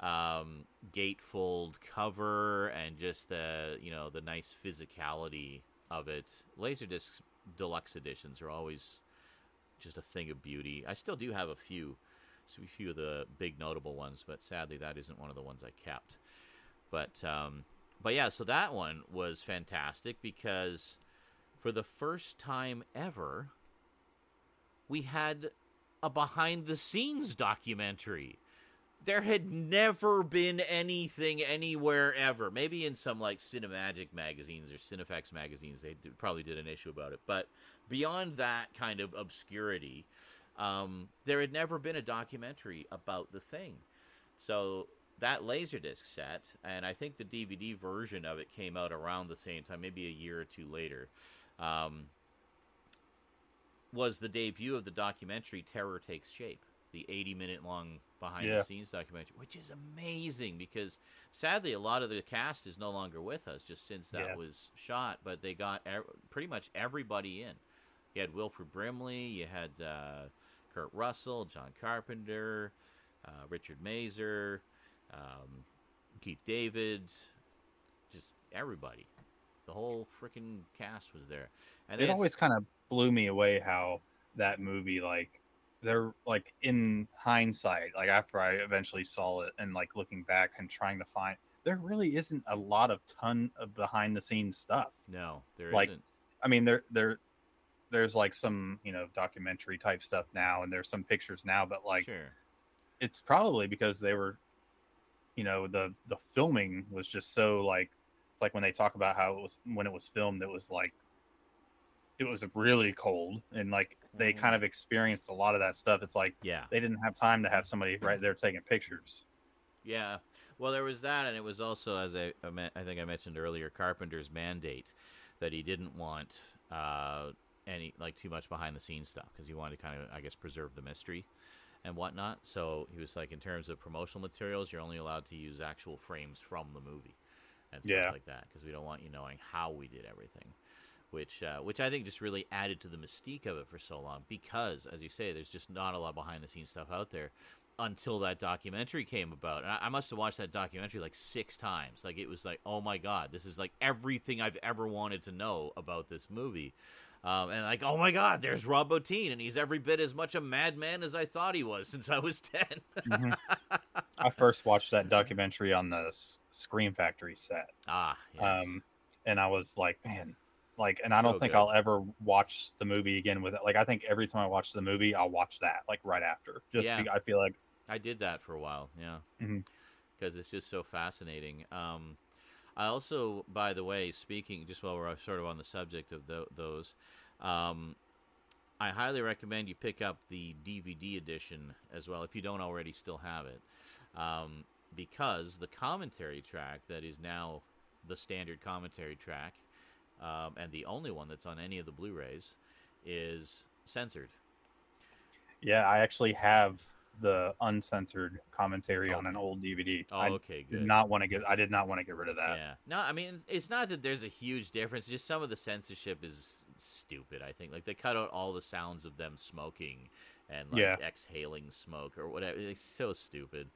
um, gatefold cover and just the you know the nice physicality of it. Laserdisc deluxe editions are always just a thing of beauty. I still do have a few, so a few of the big notable ones, but sadly that isn't one of the ones I kept. But um, but yeah, so that one was fantastic because for the first time ever, we had a behind the scenes documentary. There had never been anything anywhere ever. Maybe in some like Cinemagic magazines or Cinefex magazines, they did, probably did an issue about it. But beyond that kind of obscurity, um, there had never been a documentary about the thing. So that Laserdisc set, and I think the DVD version of it came out around the same time, maybe a year or two later, um, was the debut of the documentary Terror Takes Shape, the 80 minute long behind Yeah. the scenes documentary, which is amazing because sadly a lot of the cast is no longer with us just since that Yeah. was shot, but they got ev- pretty much everybody in. You had Wilford Brimley, you had uh, Kurt Russell, John Carpenter, uh, Richard Masur, um, Keith David, just everybody. The whole freaking cast was there. And it they had s- always kind of blew me away how that movie like they're like in hindsight like after i eventually saw it and like looking back and trying to find there really isn't a lot of ton of behind the scenes stuff no, there like, not i mean there there there's like some you know documentary type stuff now and there's some pictures now but like sure. it's probably because they were you know the the filming was just so like it's like when they talk about how it was when it was filmed it was like it was really cold and like they kind of experienced a lot of that stuff it's like Yeah. they didn't have time to have somebody right there taking pictures Yeah. Well, there was that, and it was also, as I, I I think I mentioned earlier, Carpenter's mandate that he didn't want uh, any like too much behind the scenes stuff because he wanted to kind of, I guess, preserve the mystery and whatnot. So he was like, in terms of promotional materials, you're only allowed to use actual frames from the movie. and stuff Yeah. like that because we don't want you knowing how we did everything. Which, uh, which I think just really added to the mystique of it for so long. Because, as you say, there's just not a lot behind the scenes stuff out there until that documentary came about. And I, I must have watched that documentary like six times. Like it was like, oh my god, this is like everything I've ever wanted to know about this movie. Um, and like, oh my god, there's Rob Bottin, and he's every bit as much a madman as I thought he was [LAUGHS] since I was ten. Mhm. [LAUGHS] I first watched that documentary on the S- Scream Factory set, ah, yes. um, and I was like, man, like, and I don't So think good. I'll ever watch the movie again with it. Like, I think every time I watch the movie, I'll watch that like right after. Just Yeah. I feel like, I did that for a while, yeah, because it's just so fascinating. Um, I also, by the way, speaking just while we're sort of on the subject of tho- those, um, I highly recommend you pick up the DVD edition as well if you don't already still have it, um, because the commentary track that is now the standard commentary track, um, and the only one that's on any of the Blu-rays, is censored. yeah, I actually have the uncensored commentary on an old DVD. Oh, I okay, good. did not want to get. I did not want to get rid of that. Yeah. No, I mean it's not that there's a huge difference. Just some of the censorship is stupid. I think like they cut out all the sounds of them smoking and like Yeah. exhaling smoke or whatever. It's so stupid.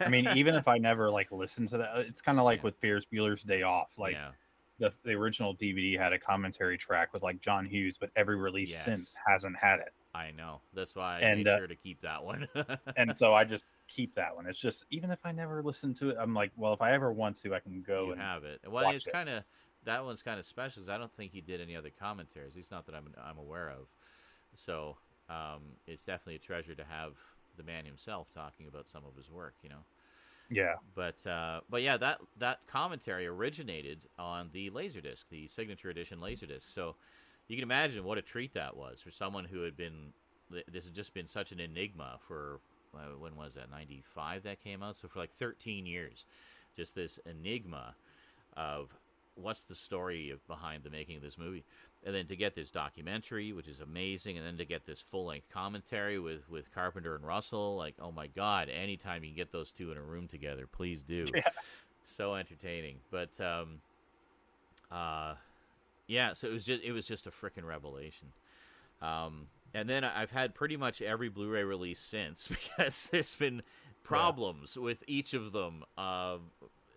I mean, even if I [LAUGHS] never like listened to that, it's kind of like Yeah. with Ferris Bueller's Day Off. Like yeah, the the original DVD had a commentary track with like John Hughes, but every release Yes. since hasn't had it. I know. That's why I And, made uh, sure to keep that one. And so I just [LAUGHS] keep that one. It's just even if I never listen to it, I'm like, well, if I ever want to, I can go you and have it. Well, it's it. kind of that one's kind of special because I don't think he did any other commentaries. At least not that I'm I'm aware of. So um, it's definitely a treasure to have the man himself talking about some of his work. You know. Yeah, But uh, but yeah, that that commentary originated on the Laserdisc, the signature edition Laserdisc. So you can imagine what a treat that was for someone who had been. This has just been such an enigma for uh, when was that? Ninety five that came out. So for like thirteen years, just this enigma of what's the story behind the making of this movie, and then to get this documentary, which is amazing, and then to get this full length commentary with with Carpenter and Russell, like oh my god! Anytime you can get those two in a room together, please do. [LAUGHS] Yeah. So entertaining, but um, uh, yeah. So it was just it was just a freaking revelation. Um, and then I've had pretty much every Blu-ray release since [LAUGHS] because there's been problems with each of them uh,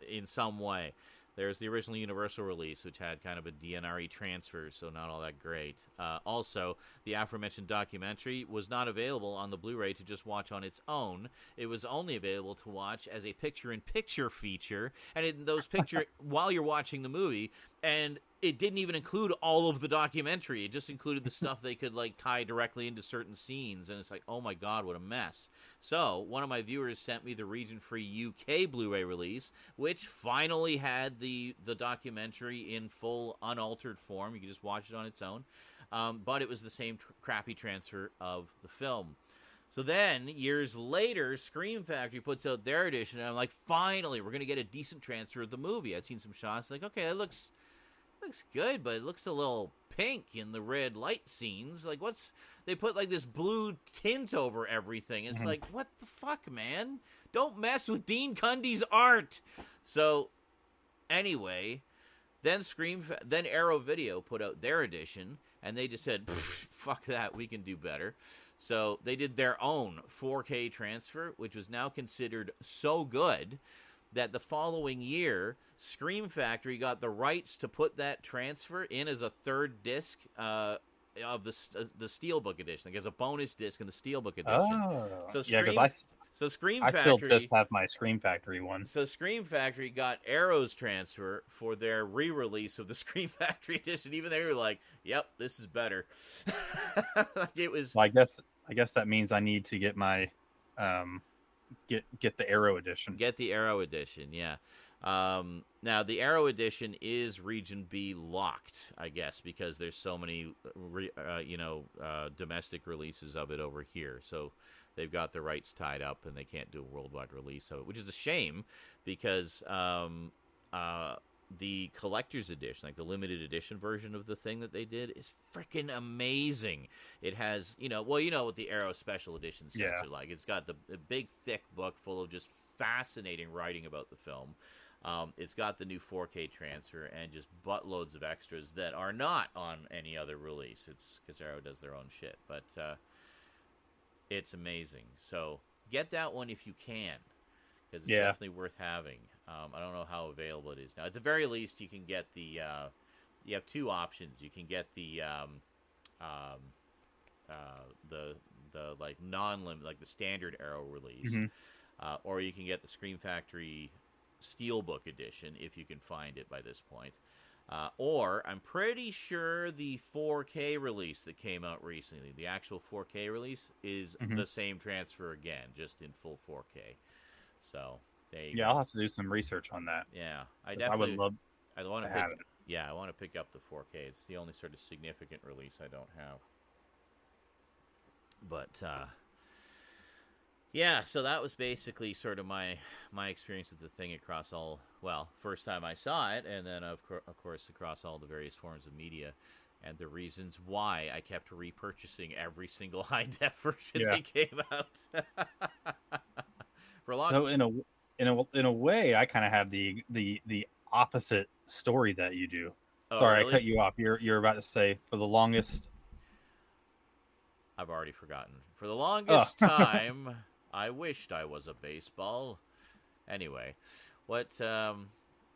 in some way. There's the original Universal release, which had kind of a DNRE transfer, so not all that great. Uh, also, the aforementioned documentary was not available on the Blu-ray to just watch on its own. It was only available to watch as a picture-in-picture feature, and in those picture [LAUGHS] while you're watching the movie, and it didn't even include all of the documentary. It just included the [LAUGHS] stuff they could like tie directly into certain scenes, and it's like, oh my god, what a mess. So one of my viewers sent me the region-free UK Blu-ray release, which finally had the the documentary in full unaltered form. You could just watch it on its own, um, but it was the same tr- crappy transfer of the film. So then, years later, Scream Factory puts out their edition, and I'm like, finally, we're gonna get a decent transfer of the movie. I'd seen some shots, like, okay, that looks looks good, but it looks a little pink in the red light scenes. Like, what's they put like this blue tint over everything? It's Mhm. like, what the fuck, man? Don't mess with Dean Cundey's art. So, anyway, then Scream, then Arrow Video put out their edition, and they just said, "Fuck that, we can do better." So they did their own 4K transfer, which was now considered so good that the following year, Scream Factory got the rights to put that transfer in as a third disc uh, of the uh, the Steelbook edition, like as a bonus disc in the Steelbook edition. oh, So yeah, because I. So Scream I still Factory. just have my Scream Factory one. So Scream Factory got Arrow's transfer for their re-release of the [LAUGHS] Scream Factory edition. Even they were like, "Yep, this is better." [LAUGHS] Like, it was So I guess I guess that means I need to get my um get get the Arrow edition. get the Arrow edition. Yeah. Um, now the Arrow edition is Region B locked, I guess, because there's so many, re, uh, you know, uh, domestic releases of it over here. So they've got the rights tied up, and they can't do a worldwide release of it, which is a shame because um, uh, the collector's edition, like the limited edition version of the thing that they did, is freaking amazing. It has, you know, well, you know what the Arrow Special Edition sets Yeah. are like. It's got the, the big, thick book full of just fascinating writing about the film. Um, it's got the new 4K transfer and just buttloads of extras that are not on any other release. It's because Arrow does their own shit, but uh, it's amazing. So get that one if you can, because it's Yeah. definitely worth having. Um, I don't know how available it is now. At the very least, you can get the. Uh, you have two options. You can get the um, um, uh, the the like non limit like the standard Arrow release, Mhm. uh, or you can get the Scream Factory Steelbook edition if you can find it by this point. Uh, or I'm pretty sure the 4K release that came out recently, the actual 4K release, is Mhm. the same transfer again, just in full 4K. So there you Yeah, go. I'll have to do some research on that. Yeah, I definitely I would love I want to to pick. have it. Yeah, I want to pick up the 4K. It's the only sort of significant release I don't have. But uh, yeah, so that was basically sort of my my experience with the thing across all. Well, first time I saw it, and then of, cour- of course across all the various forms of media, and the reasons why I kept repurchasing every single [LAUGHS] high def version Yeah. that came out. [LAUGHS] For a long So in a in a in a way, I kind of have the the the opposite story that you do. Oh, Sorry, really? I cut you off. You're you're about to say for the longest. I've already forgotten. For the longest Oh. time, [LAUGHS] I wished I was a baseball. Anyway, what? Um,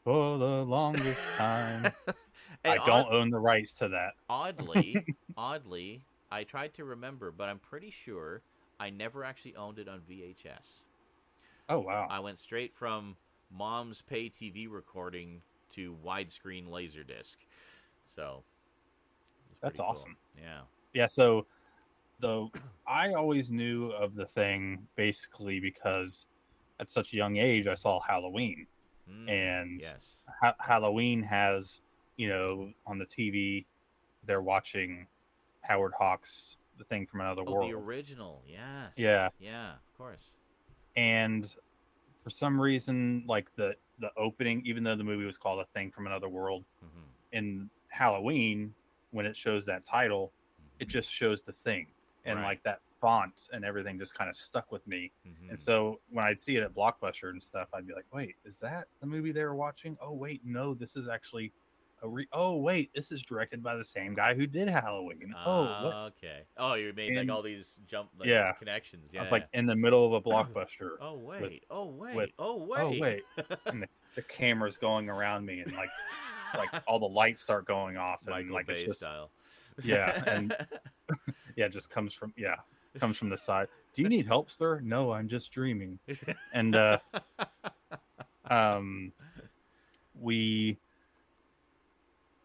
For the longest time, [LAUGHS] I don't odd- own the rights to that. oddly, [LAUGHS] oddly, I tried to remember, but I'm pretty sure I never actually owned it on VHS. Oh wow, I went straight from mom's pay TV recording to widescreen laserdisc. So That's pretty cool. awesome. Yeah. yeah. So the [CLEARS THROAT] I always knew of the thing basically because at such a young age I saw Halloween, Mm, and yes. ha- Halloween has you know on the TV they're watching Howard Hawks, the thing from another Oh, world. the original. Yes. Yeah. Yeah. Of course. And for some reason like the the opening even though the movie was called a thing from another world hmm in halloween when it shows that title it just shows the thing. And Right. like that font and everything just kind of stuck with me. Hmm and so when i'd see it at blockbuster and stuff i'd be like wait is that the movie they were watching? Oh wait no this is actually a re- oh wait this is directed by the same guy who did halloween oh what? okay. Oh, you made like And- all these jump like, Yeah. connections. Yeah. like in the middle of a [CLEARS THROAT] blockbuster oh wait. oh wait. with- oh wait. oh wait and the, the [LAUGHS] camera's going around me and like like [LAUGHS] all the lights start going off and Michael like Bay it's just style. Yeah, and- [LAUGHS] yeah just comes from yeah comes from the side do you need help sir no i'm just dreaming and uh um we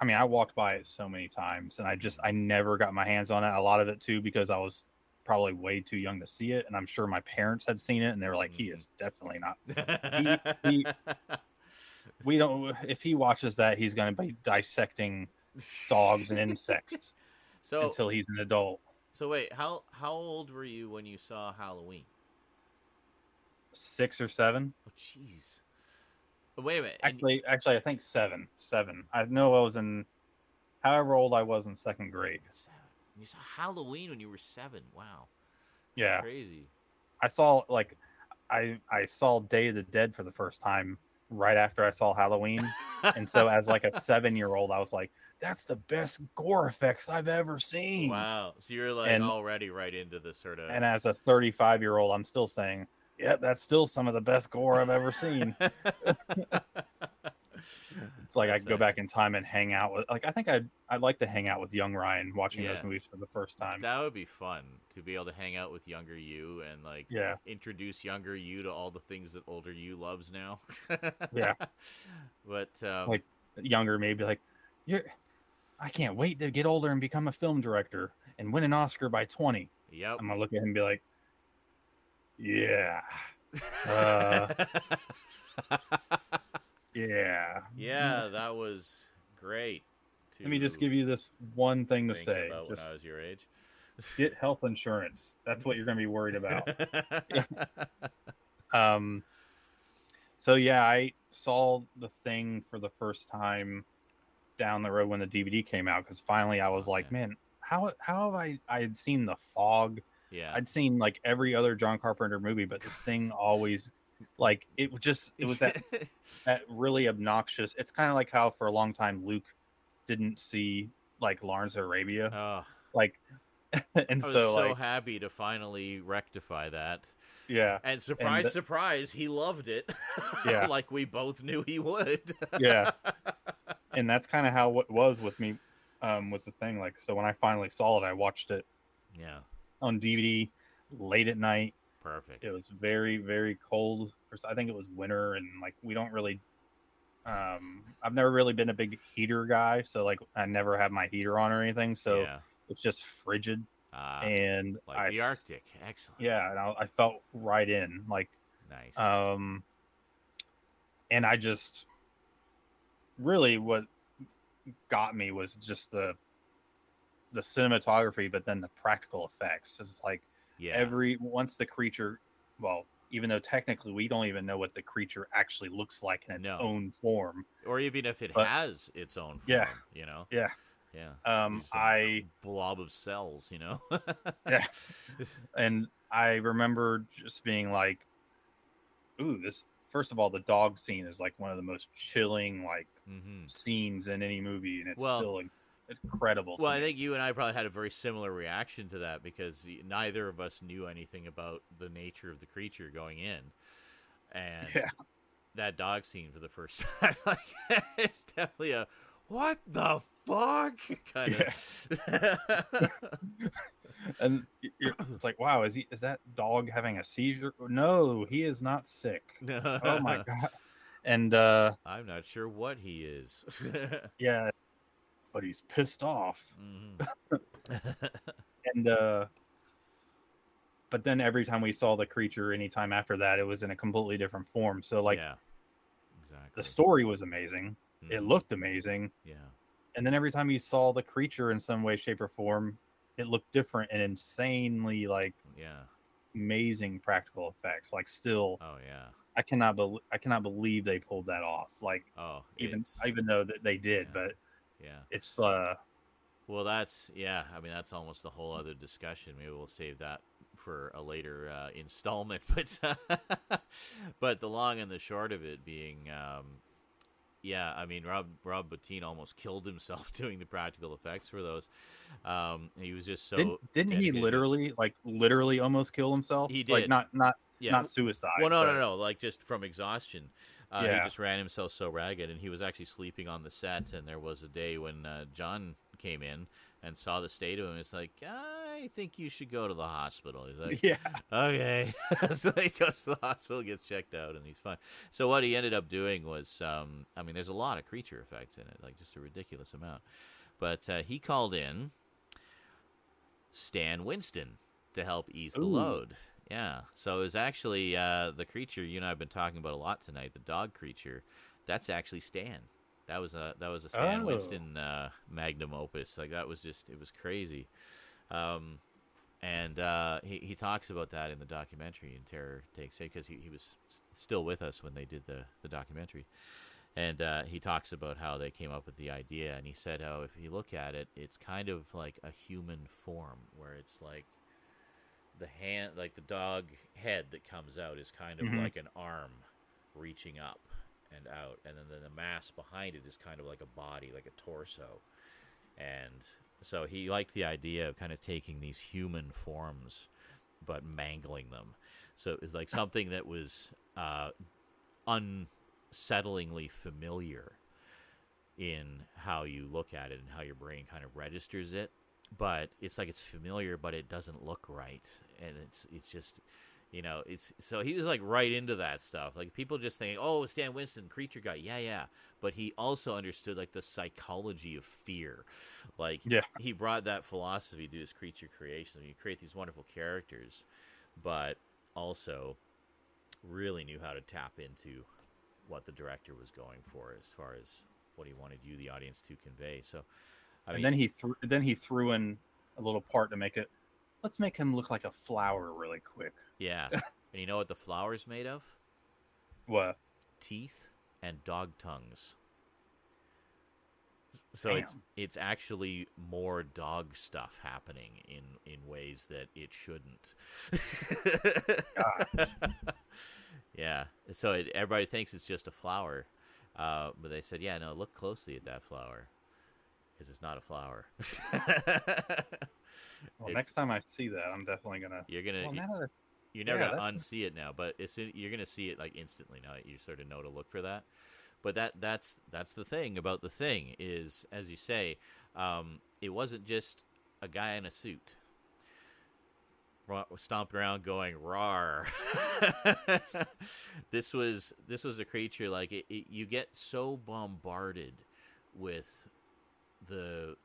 i mean i walked by it so many times and i just i never got my hands on it a lot of it too because i was probably way too young to see it and i'm sure my parents had seen it and they were like he Mhm. is definitely not [LAUGHS] he- [LAUGHS] we don't if he watches that he's going to be dissecting dogs and insects [LAUGHS] so until he's an adult so wait, how how old were you when you saw Halloween? six or seven Oh jeez. Wait a minute. actually actually i think seven seven i know i was in however old i was in second grade Seven. You saw Halloween when you were seven. Wow. That's yeah Crazy. i saw like i i saw day of the dead for the first time right after i saw halloween and so as like a [LAUGHS] seven year old i was like that's the best gore effects i've ever seen Wow. So you're like And- already right into the sort of and as a 35 year old i'm still saying yep that's still some of the best gore i've ever seen [LAUGHS] it's like i could go back in time and hang out with like i think i'd i'd like to hang out with young ryan watching Yeah. those movies for the first time That would be fun to be able to hang out with younger you and like yeah introduce younger you to all the things that older you loves now. Yeah. [LAUGHS] But um, Like- younger maybe like you're i can't wait to get older and become a film director and win an oscar by 20 yep. i'm gonna look at him and be like yeah. Uh, [LAUGHS] yeah. Yeah, that was great. To let me just give you this one thing to say. about just when I was your age. get health insurance. That's what you're gonna be worried about. [LAUGHS] Um so yeah i saw the thing for the first time down the road when the dvd came out because finally i was like man how how have i i had seen the fog yeah. i'd seen like every other john carpenter movie but the thing always like it was just it was that [LAUGHS] that really obnoxious. It's kind of like how for a long time Luke didn't see like Lawrence Arabia, Oh, like, [LAUGHS] and I was so, so like happy to finally rectify that. yeah, And surprise, the- surprise, he loved it. [LAUGHS] Yeah. like we both knew he would. yeah, and that's kind of how it was with me, um, with the thing. Like, so when I finally saw it, I watched it yeah. On DVD late at night. Perfect. It was very very cold. I think it was winter, and like we don't really. Um, I've never really been a big heater guy, so like I never have my heater on or anything. So yeah. it's just frigid, Ah, and like I the Arctic. Excellent. Yeah, and I, I felt right in, like, Nice. um, and I just really what got me was just the the cinematography, but then the practical effects. It's like yeah. every once the creature, well, even though technically we don't even know what the creature actually looks like in its No. own form. or even if it but- has its own form, Yeah. you know? Yeah. Yeah. Um, I blob of cells, you know? Yeah. [LAUGHS] and I remember just being like, "Ooh, this." First of all, the dog scene is like one of the most chilling like hmm scenes in any movie, and it's Well- still like, incredible. Well, I me. think you and I probably had a very similar reaction to that because neither of us knew anything about the nature of the creature going in, and Yeah. that dog scene for the first [LAUGHS] time, like, [LAUGHS] it's definitely a what the fuck [LAUGHS] kind of. and y- y- it's like, wow, is he? Is that dog having a seizure? No, he is not sick. Oh my god! And uh, I'm not sure what he is. yeah, but he's pissed off. Mhm. [LAUGHS] [LAUGHS] and uh but then every time we saw the creature anytime after that it was in a completely different form so like yeah, exactly. the story was amazing it Mhm. looked amazing Yeah, and then every time you saw the creature in some way shape or form it looked different and insanely like yeah. amazing practical effects like still Oh yeah. i cannot believe i cannot believe they pulled that off like Oh, even even though that they did yeah. but yeah. it's uh Well, that's yeah. I mean, that's almost a whole other discussion. Maybe we'll save that for a later uh, installment. [LAUGHS] But but the long and the short of it being, um, yeah. I mean, Rob Rob Bottin almost killed himself [LAUGHS] doing the practical effects for those. Um, he was just so. didn't, didn't he dedicated to it. literally like literally almost kill himself He like did. not not Yeah. not suicide Well, no, but- no, no. Like just from exhaustion. Uh, He just ran himself so ragged, and he was actually sleeping on the set. And there was a day when uh, John came in and saw the state of him. It's like, I think you should go to the hospital. He's like, yeah okay. [LAUGHS] so he goes to the hospital, gets checked out, and he's fine. So what he ended up doing was, um, I mean, there's a lot of creature effects in it, like just a ridiculous amount. But uh, he called in Stan Winston to help ease the Ooh. load. Yeah. So it was actually uh, the creature you and I have been talking about a lot tonight, the dog creature. That's actually Stan. That was a that was a Stan Oh. Winston uh, magnum opus. Like that was just it was crazy. Um, and uh, he he talks about that in the documentary in Terror Takes It because he, he was still with us when they did the the documentary, and uh, he talks about how they came up with the idea, and he said how if you look at it, it's kind of like a human form where it's like the hand like the dog head that comes out is kind of Mhm. like an arm reaching up and out and then, then the mass behind it is kind of like a body like a torso. And so he liked the idea of kind of taking these human forms but mangling them. So it was like something that was uh, unsettlingly familiar in how you look at it and how your brain kind of registers it. But it's like it's familiar but it doesn't look right and it's it's just you know it's so he was like right into that stuff. Like people just think oh stan winston creature guy. Yeah yeah. But he also understood like the psychology of fear. Like Yeah. he brought that philosophy to his creature creation. You create these wonderful characters but also really knew how to tap into what the director was going for as far as what he wanted you the audience to convey. So I and mean, then he threw then he threw in a little part to make it let's make him look like a flower really quick Yeah. [LAUGHS] and you know what the flower's made of? what Teeth and dog tongues. So it's Damn. it's actually more dog stuff happening in in ways that it shouldn't. [LAUGHS] Yeah. So it, everybody thinks it's just a flower, uh, but they said, yeah, no, look closely at that flower because it's not a flower. [LAUGHS] Well, It's- next time I see that, I'm definitely gonna. You're gonna Well, you- that you're never yeah, gonna unsee it now, but it's you're gonna see it like instantly now. You sort of know to look for that. But that that's that's the thing about the thing is, as you say, um, it wasn't just a guy in a suit stomping around going "rar." [LAUGHS] this was this was a creature like it, it, you get so bombarded with the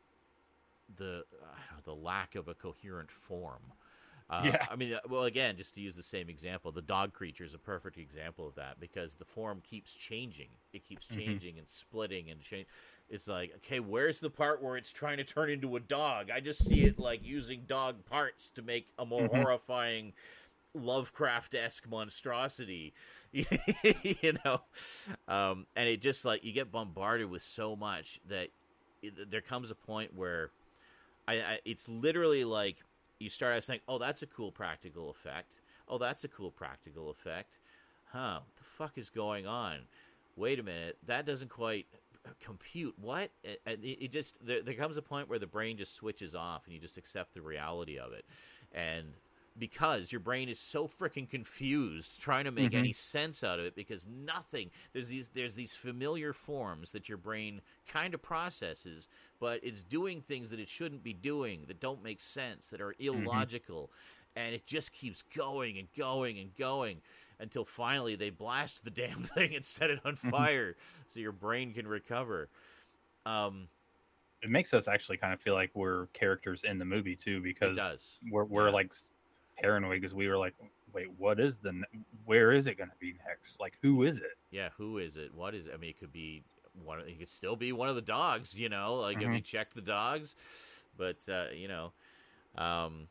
the know, the lack of a coherent form. Uh, Yeah. I mean, uh, well, again, just to use the same example, the dog creature is a perfect example of that because the form keeps changing. It keeps Mhm. changing and splitting and change. It's like, okay, where's the part where it's trying to turn into a dog? I just see it like using dog parts to make a more Mhm. horrifying Lovecraft esque monstrosity, [LAUGHS] you know, um, and it just like you get bombarded with so much that there comes a point where I, I it's literally like you start out saying, "Oh, that's a cool practical effect. Oh, that's a cool practical effect." Huh? What the fuck is going on? Wait a minute, that doesn't quite compute. What? It, it just there, there comes a point where the brain just switches off and you just accept the reality of it, and because your brain is so freaking confused trying to make Mhm. any sense out of it because nothing there's these there's these familiar forms that your brain kind of processes but it's doing things that it shouldn't be doing that don't make sense that are illogical and it just keeps going and going and going until finally they blast the [LAUGHS] damn thing and set it on fire so your brain can recover um it makes us actually kind of feel like we're characters in the movie too, it because does we're we're Yeah. like paranoid because we were like, wait, what is the? ne- Where is it going to be next? Like, who is it? Yeah, who is it? What is it? I mean, it could be one. It could still be one of the dogs. You know, like have Mhm. you checked the dogs? But uh, you know, um,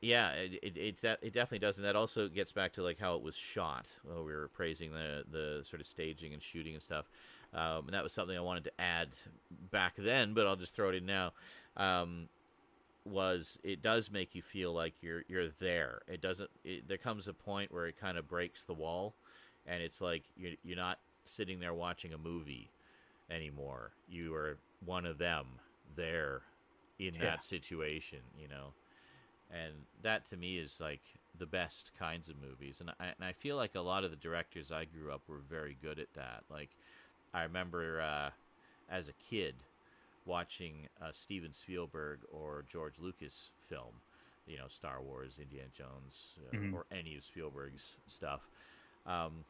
yeah, it, it it it definitely does, and that also gets back to like how it was shot. Well, we were praising the the sort of staging and shooting and stuff, um, and that was something I wanted to add back then, but I'll just throw it in now. Um, was it does make you feel like you're you're there. It doesn't. It, there comes a point where it kind of breaks the wall, and it's like you're you're not sitting there watching a movie anymore. You are one of them there in Yeah. that situation, you know. And that to me is like the best kinds of movies, and I and I feel like a lot of the directors I grew up were very good at that. Like I remember uh, as a kid watching a Steven Spielberg or George Lucas film, you know, Star Wars, Indiana Jones, uh, Mhm. or any of Spielberg's stuff. Um,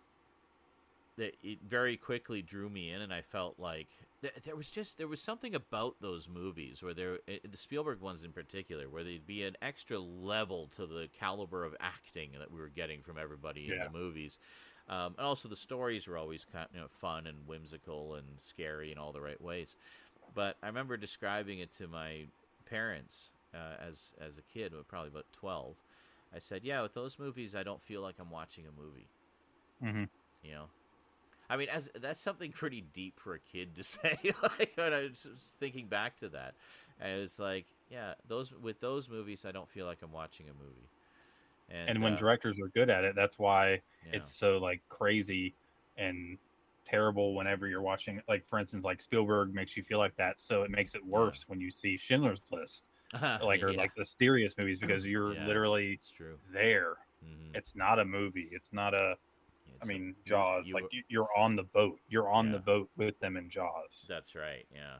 that it very quickly drew me in, and I felt like th- there was just there was something about those movies where there eh, the Spielberg ones in particular where there'd be an extra level to the caliber of acting that we were getting from everybody in the movies. Um, and also the stories were always kind of you know, fun and whimsical and scary in all the right ways. But I remember describing it to my parents uh, as as a kid, probably about twelve. I said, "Yeah, with those movies, I don't feel like I'm watching a movie." hmm You know, I mean, as that's something [LAUGHS] pretty deep for a kid to [LAUGHS] say. like when I was just thinking back to that, and it was like, yeah, those with those movies, I don't feel like I'm watching a movie. And, And when uh, directors are good at it, that's why yeah. it's so like crazy and terrible whenever you're watching it. Like for instance, like Spielberg makes you feel like that, so it makes it worse when you see Schindler's List, like or [LAUGHS] Yeah, like the serious movies because [CLEARS THROAT] you're Yeah. literally it's true. there. Mhm. It's not a movie. It's not a. It's I a- mean, you- Jaws. you like you- you're on the boat. You're on the boat with them in Jaws. That's right. Yeah,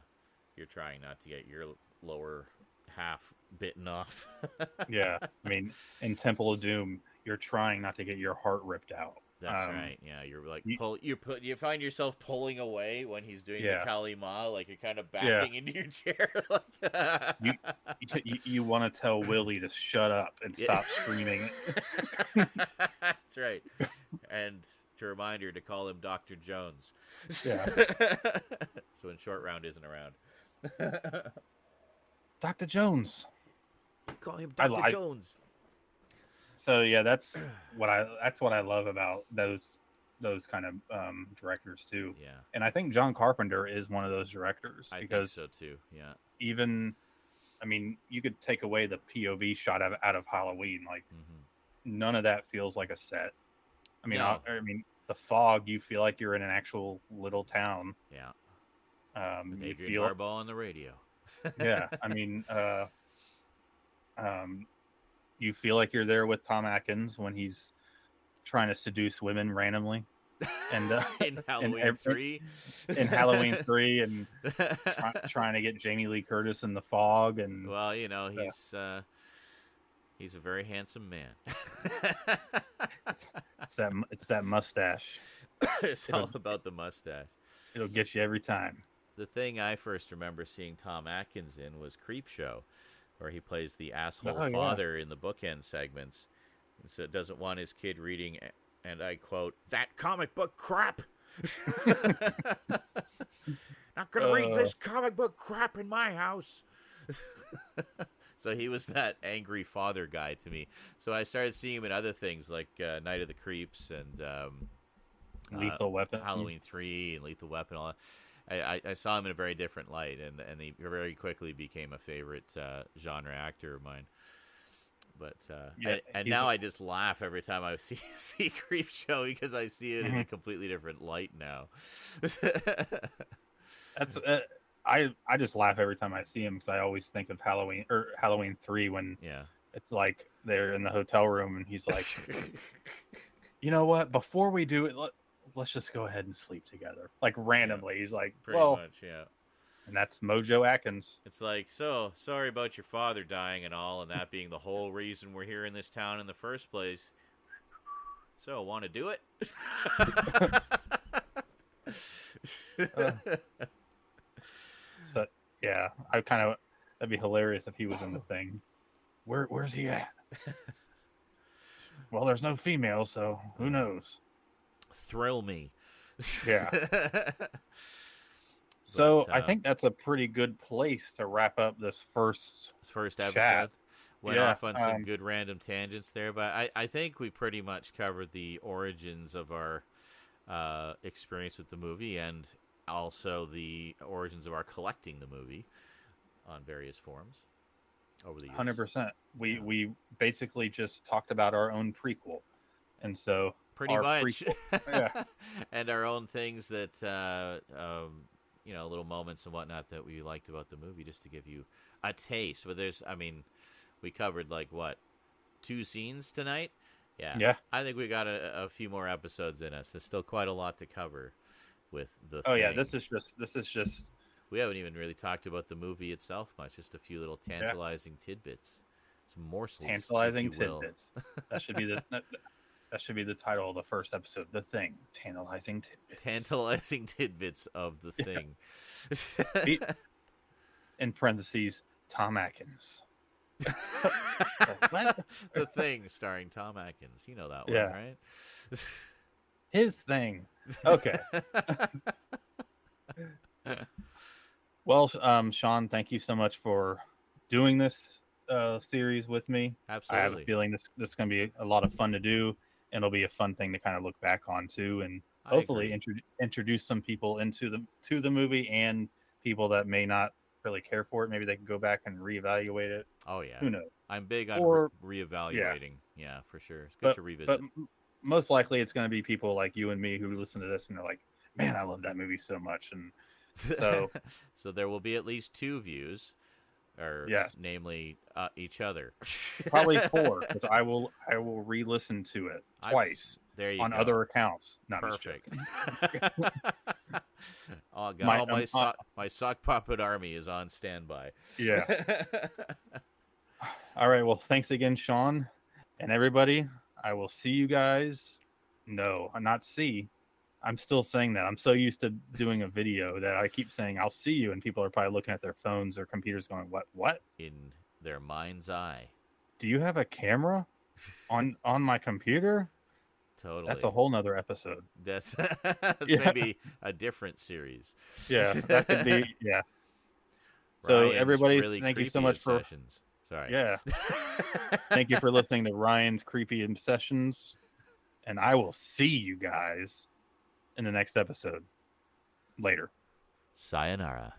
you're trying not to get your lower half bitten off. yeah. I [LAUGHS] mean, in Temple of Doom, you're trying not to get your heart ripped out. That's Um, right. Yeah, you're like you- pull. You put. You find yourself pulling away when he's doing Yeah. the Kali Ma, like you're kind of Yeah. backing into your [LAUGHS] chair. like, You- You, you, you want to tell Willie to shut up and Yeah. stop [LAUGHS] screaming. That's right. And to remind her to call him Doctor Jones. Yeah. [LAUGHS] so when Short Round isn't around, Dr. Jones. call him Doctor Jones. So yeah, that's [CLEARS THROAT] what I that's what I love about those those kind of um, directors too. Yeah, And I think John Carpenter is one of those directors I because think so too. Yeah. even I mean, you could take away the POV shot of, out of Halloween, like hmm none of that feels like a set. I mean, No. I, I mean, the fog. You feel like you're in an actual little town. Yeah. Um, you Adrienne feel, Barbeau on the radio. yeah. [LAUGHS] I mean, uh, um, you feel like you're there with Tom Atkins when he's trying to seduce women randomly and, uh, [LAUGHS] in Halloween ev- three. in Halloween [LAUGHS] three, and try, trying to get Jamie Lee Curtis in the fog, and well, you know, Yeah. he's uh, he's a very handsome man. it's that it's that mustache. [COUGHS] it's all about the mustache. It'll get you every time. The thing I first remember seeing Tom Atkins in was Creepshow, where he plays the asshole Oh, yeah. father in the bookend segments. And so doesn't want his kid reading, and I quote, that comic book crap. [LAUGHS] Not gonna read Uh. this comic book crap in my house. [LAUGHS] so he was that angry father guy to me. So I started seeing him in other things like uh, Night of the Creeps and um, uh, Lethal Weapon. Halloween three and Lethal Weapon. All that. I, I, saw him in a very different light, and and he very quickly became a favorite uh, genre actor of mine. But uh, Yeah, and, and now a- I just laugh every time I [LAUGHS] see see Creepshow because I see it in a Mhm. completely different light now. [LAUGHS] That's uh, I I just laugh every time I see him because I always think of Halloween or Halloween three when yeah. it's like they're in the hotel room and he's like, [LAUGHS] you know what? Before we do it, let's just go ahead and sleep together. Like randomly, he's like, Pretty well, much, yeah. and that's Mojo Atkins. It's like, so sorry about your father dying and all, and that being the whole reason we're here in this town in the first place. So, want to do it? Uh, [LAUGHS] So yeah, I kind of that'd be hilarious if he was in the thing. Where where's he at? [LAUGHS] well, there's no female, so who knows? Thrill me. Yeah. [LAUGHS] So But, I uh, think that's a pretty good place to wrap up this first. This first Chat. episode went Yeah, off on some um, good random tangents there, but I, I think we pretty much covered the origins of our uh, experience with the movie and also the origins of our collecting the movie on various forms over the years. Hundred percent. We Yeah. we basically just talked about our own prequel, and so pretty much [LAUGHS] yeah. and our own things that uh, um, you know little moments and whatnot that we liked about the movie just to give you a taste but there's i mean we covered like what two scenes tonight yeah yeah. i think we got a, a few more episodes in us there's still quite a lot to cover with the Oh yeah. This is just this is just we haven't even really talked about the movie itself much just a few little tantalizing tidbits some morsels tantalizing tidbits. That should be the [LAUGHS] that, should be the title of the first episode. The thing. Tantalizing tidbits. tantalizing tidbits of the thing Be- [LAUGHS] In parentheses, Tom Atkins. [LAUGHS] The thing starring Tom Atkins. You know that one, Yeah. right? His thing. Okay. [LAUGHS] Well, um, Sean, thank you so much for doing this uh, series with me. Absolutely. I have a feeling this this is going to be a lot of fun to do, and it'll be a fun thing to kind of look back on too, and I hopefully intro- introduce some people into the to the movie and people that may not really care for it. Maybe they can go back and reevaluate it. oh yeah. Who knows? I'm big on Or- re- reevaluating. Yeah. for sure. It's good But to revisit. but m- most likely it's going to be people like you and me who listen to this and they're like, "Man, I love that movie so much." And so- [LAUGHS] so there will be at least two views, or Yes. namely uh, each other. [LAUGHS] probably four because I will I will re-listen to it I- twice there you on go. other accounts. Not Perfect. [LAUGHS] oh god, My- all my um, so- my sock puppet army is on standby. Yeah. [LAUGHS] All right. Well, thanks again, Sean, and everybody. I will see you guys. No, not see. I'm still saying that. I'm so used to doing a video that I keep saying I'll see you, and people are probably looking at their phones or computers, going, "What? What? In their mind's eye. Do you have a camera on [LAUGHS] on my computer?" Totally. That's a whole nother episode. That's, [LAUGHS] [LAUGHS] that's Yeah. maybe a different series. Yeah, that could be. Yeah, So, Ryan's everybody, really thank you so much for- obsessions. Sorry. yeah. Thank you for listening to Ryan's creepy obsessions, and I will see you guys in the next episode. Later. Sayonara.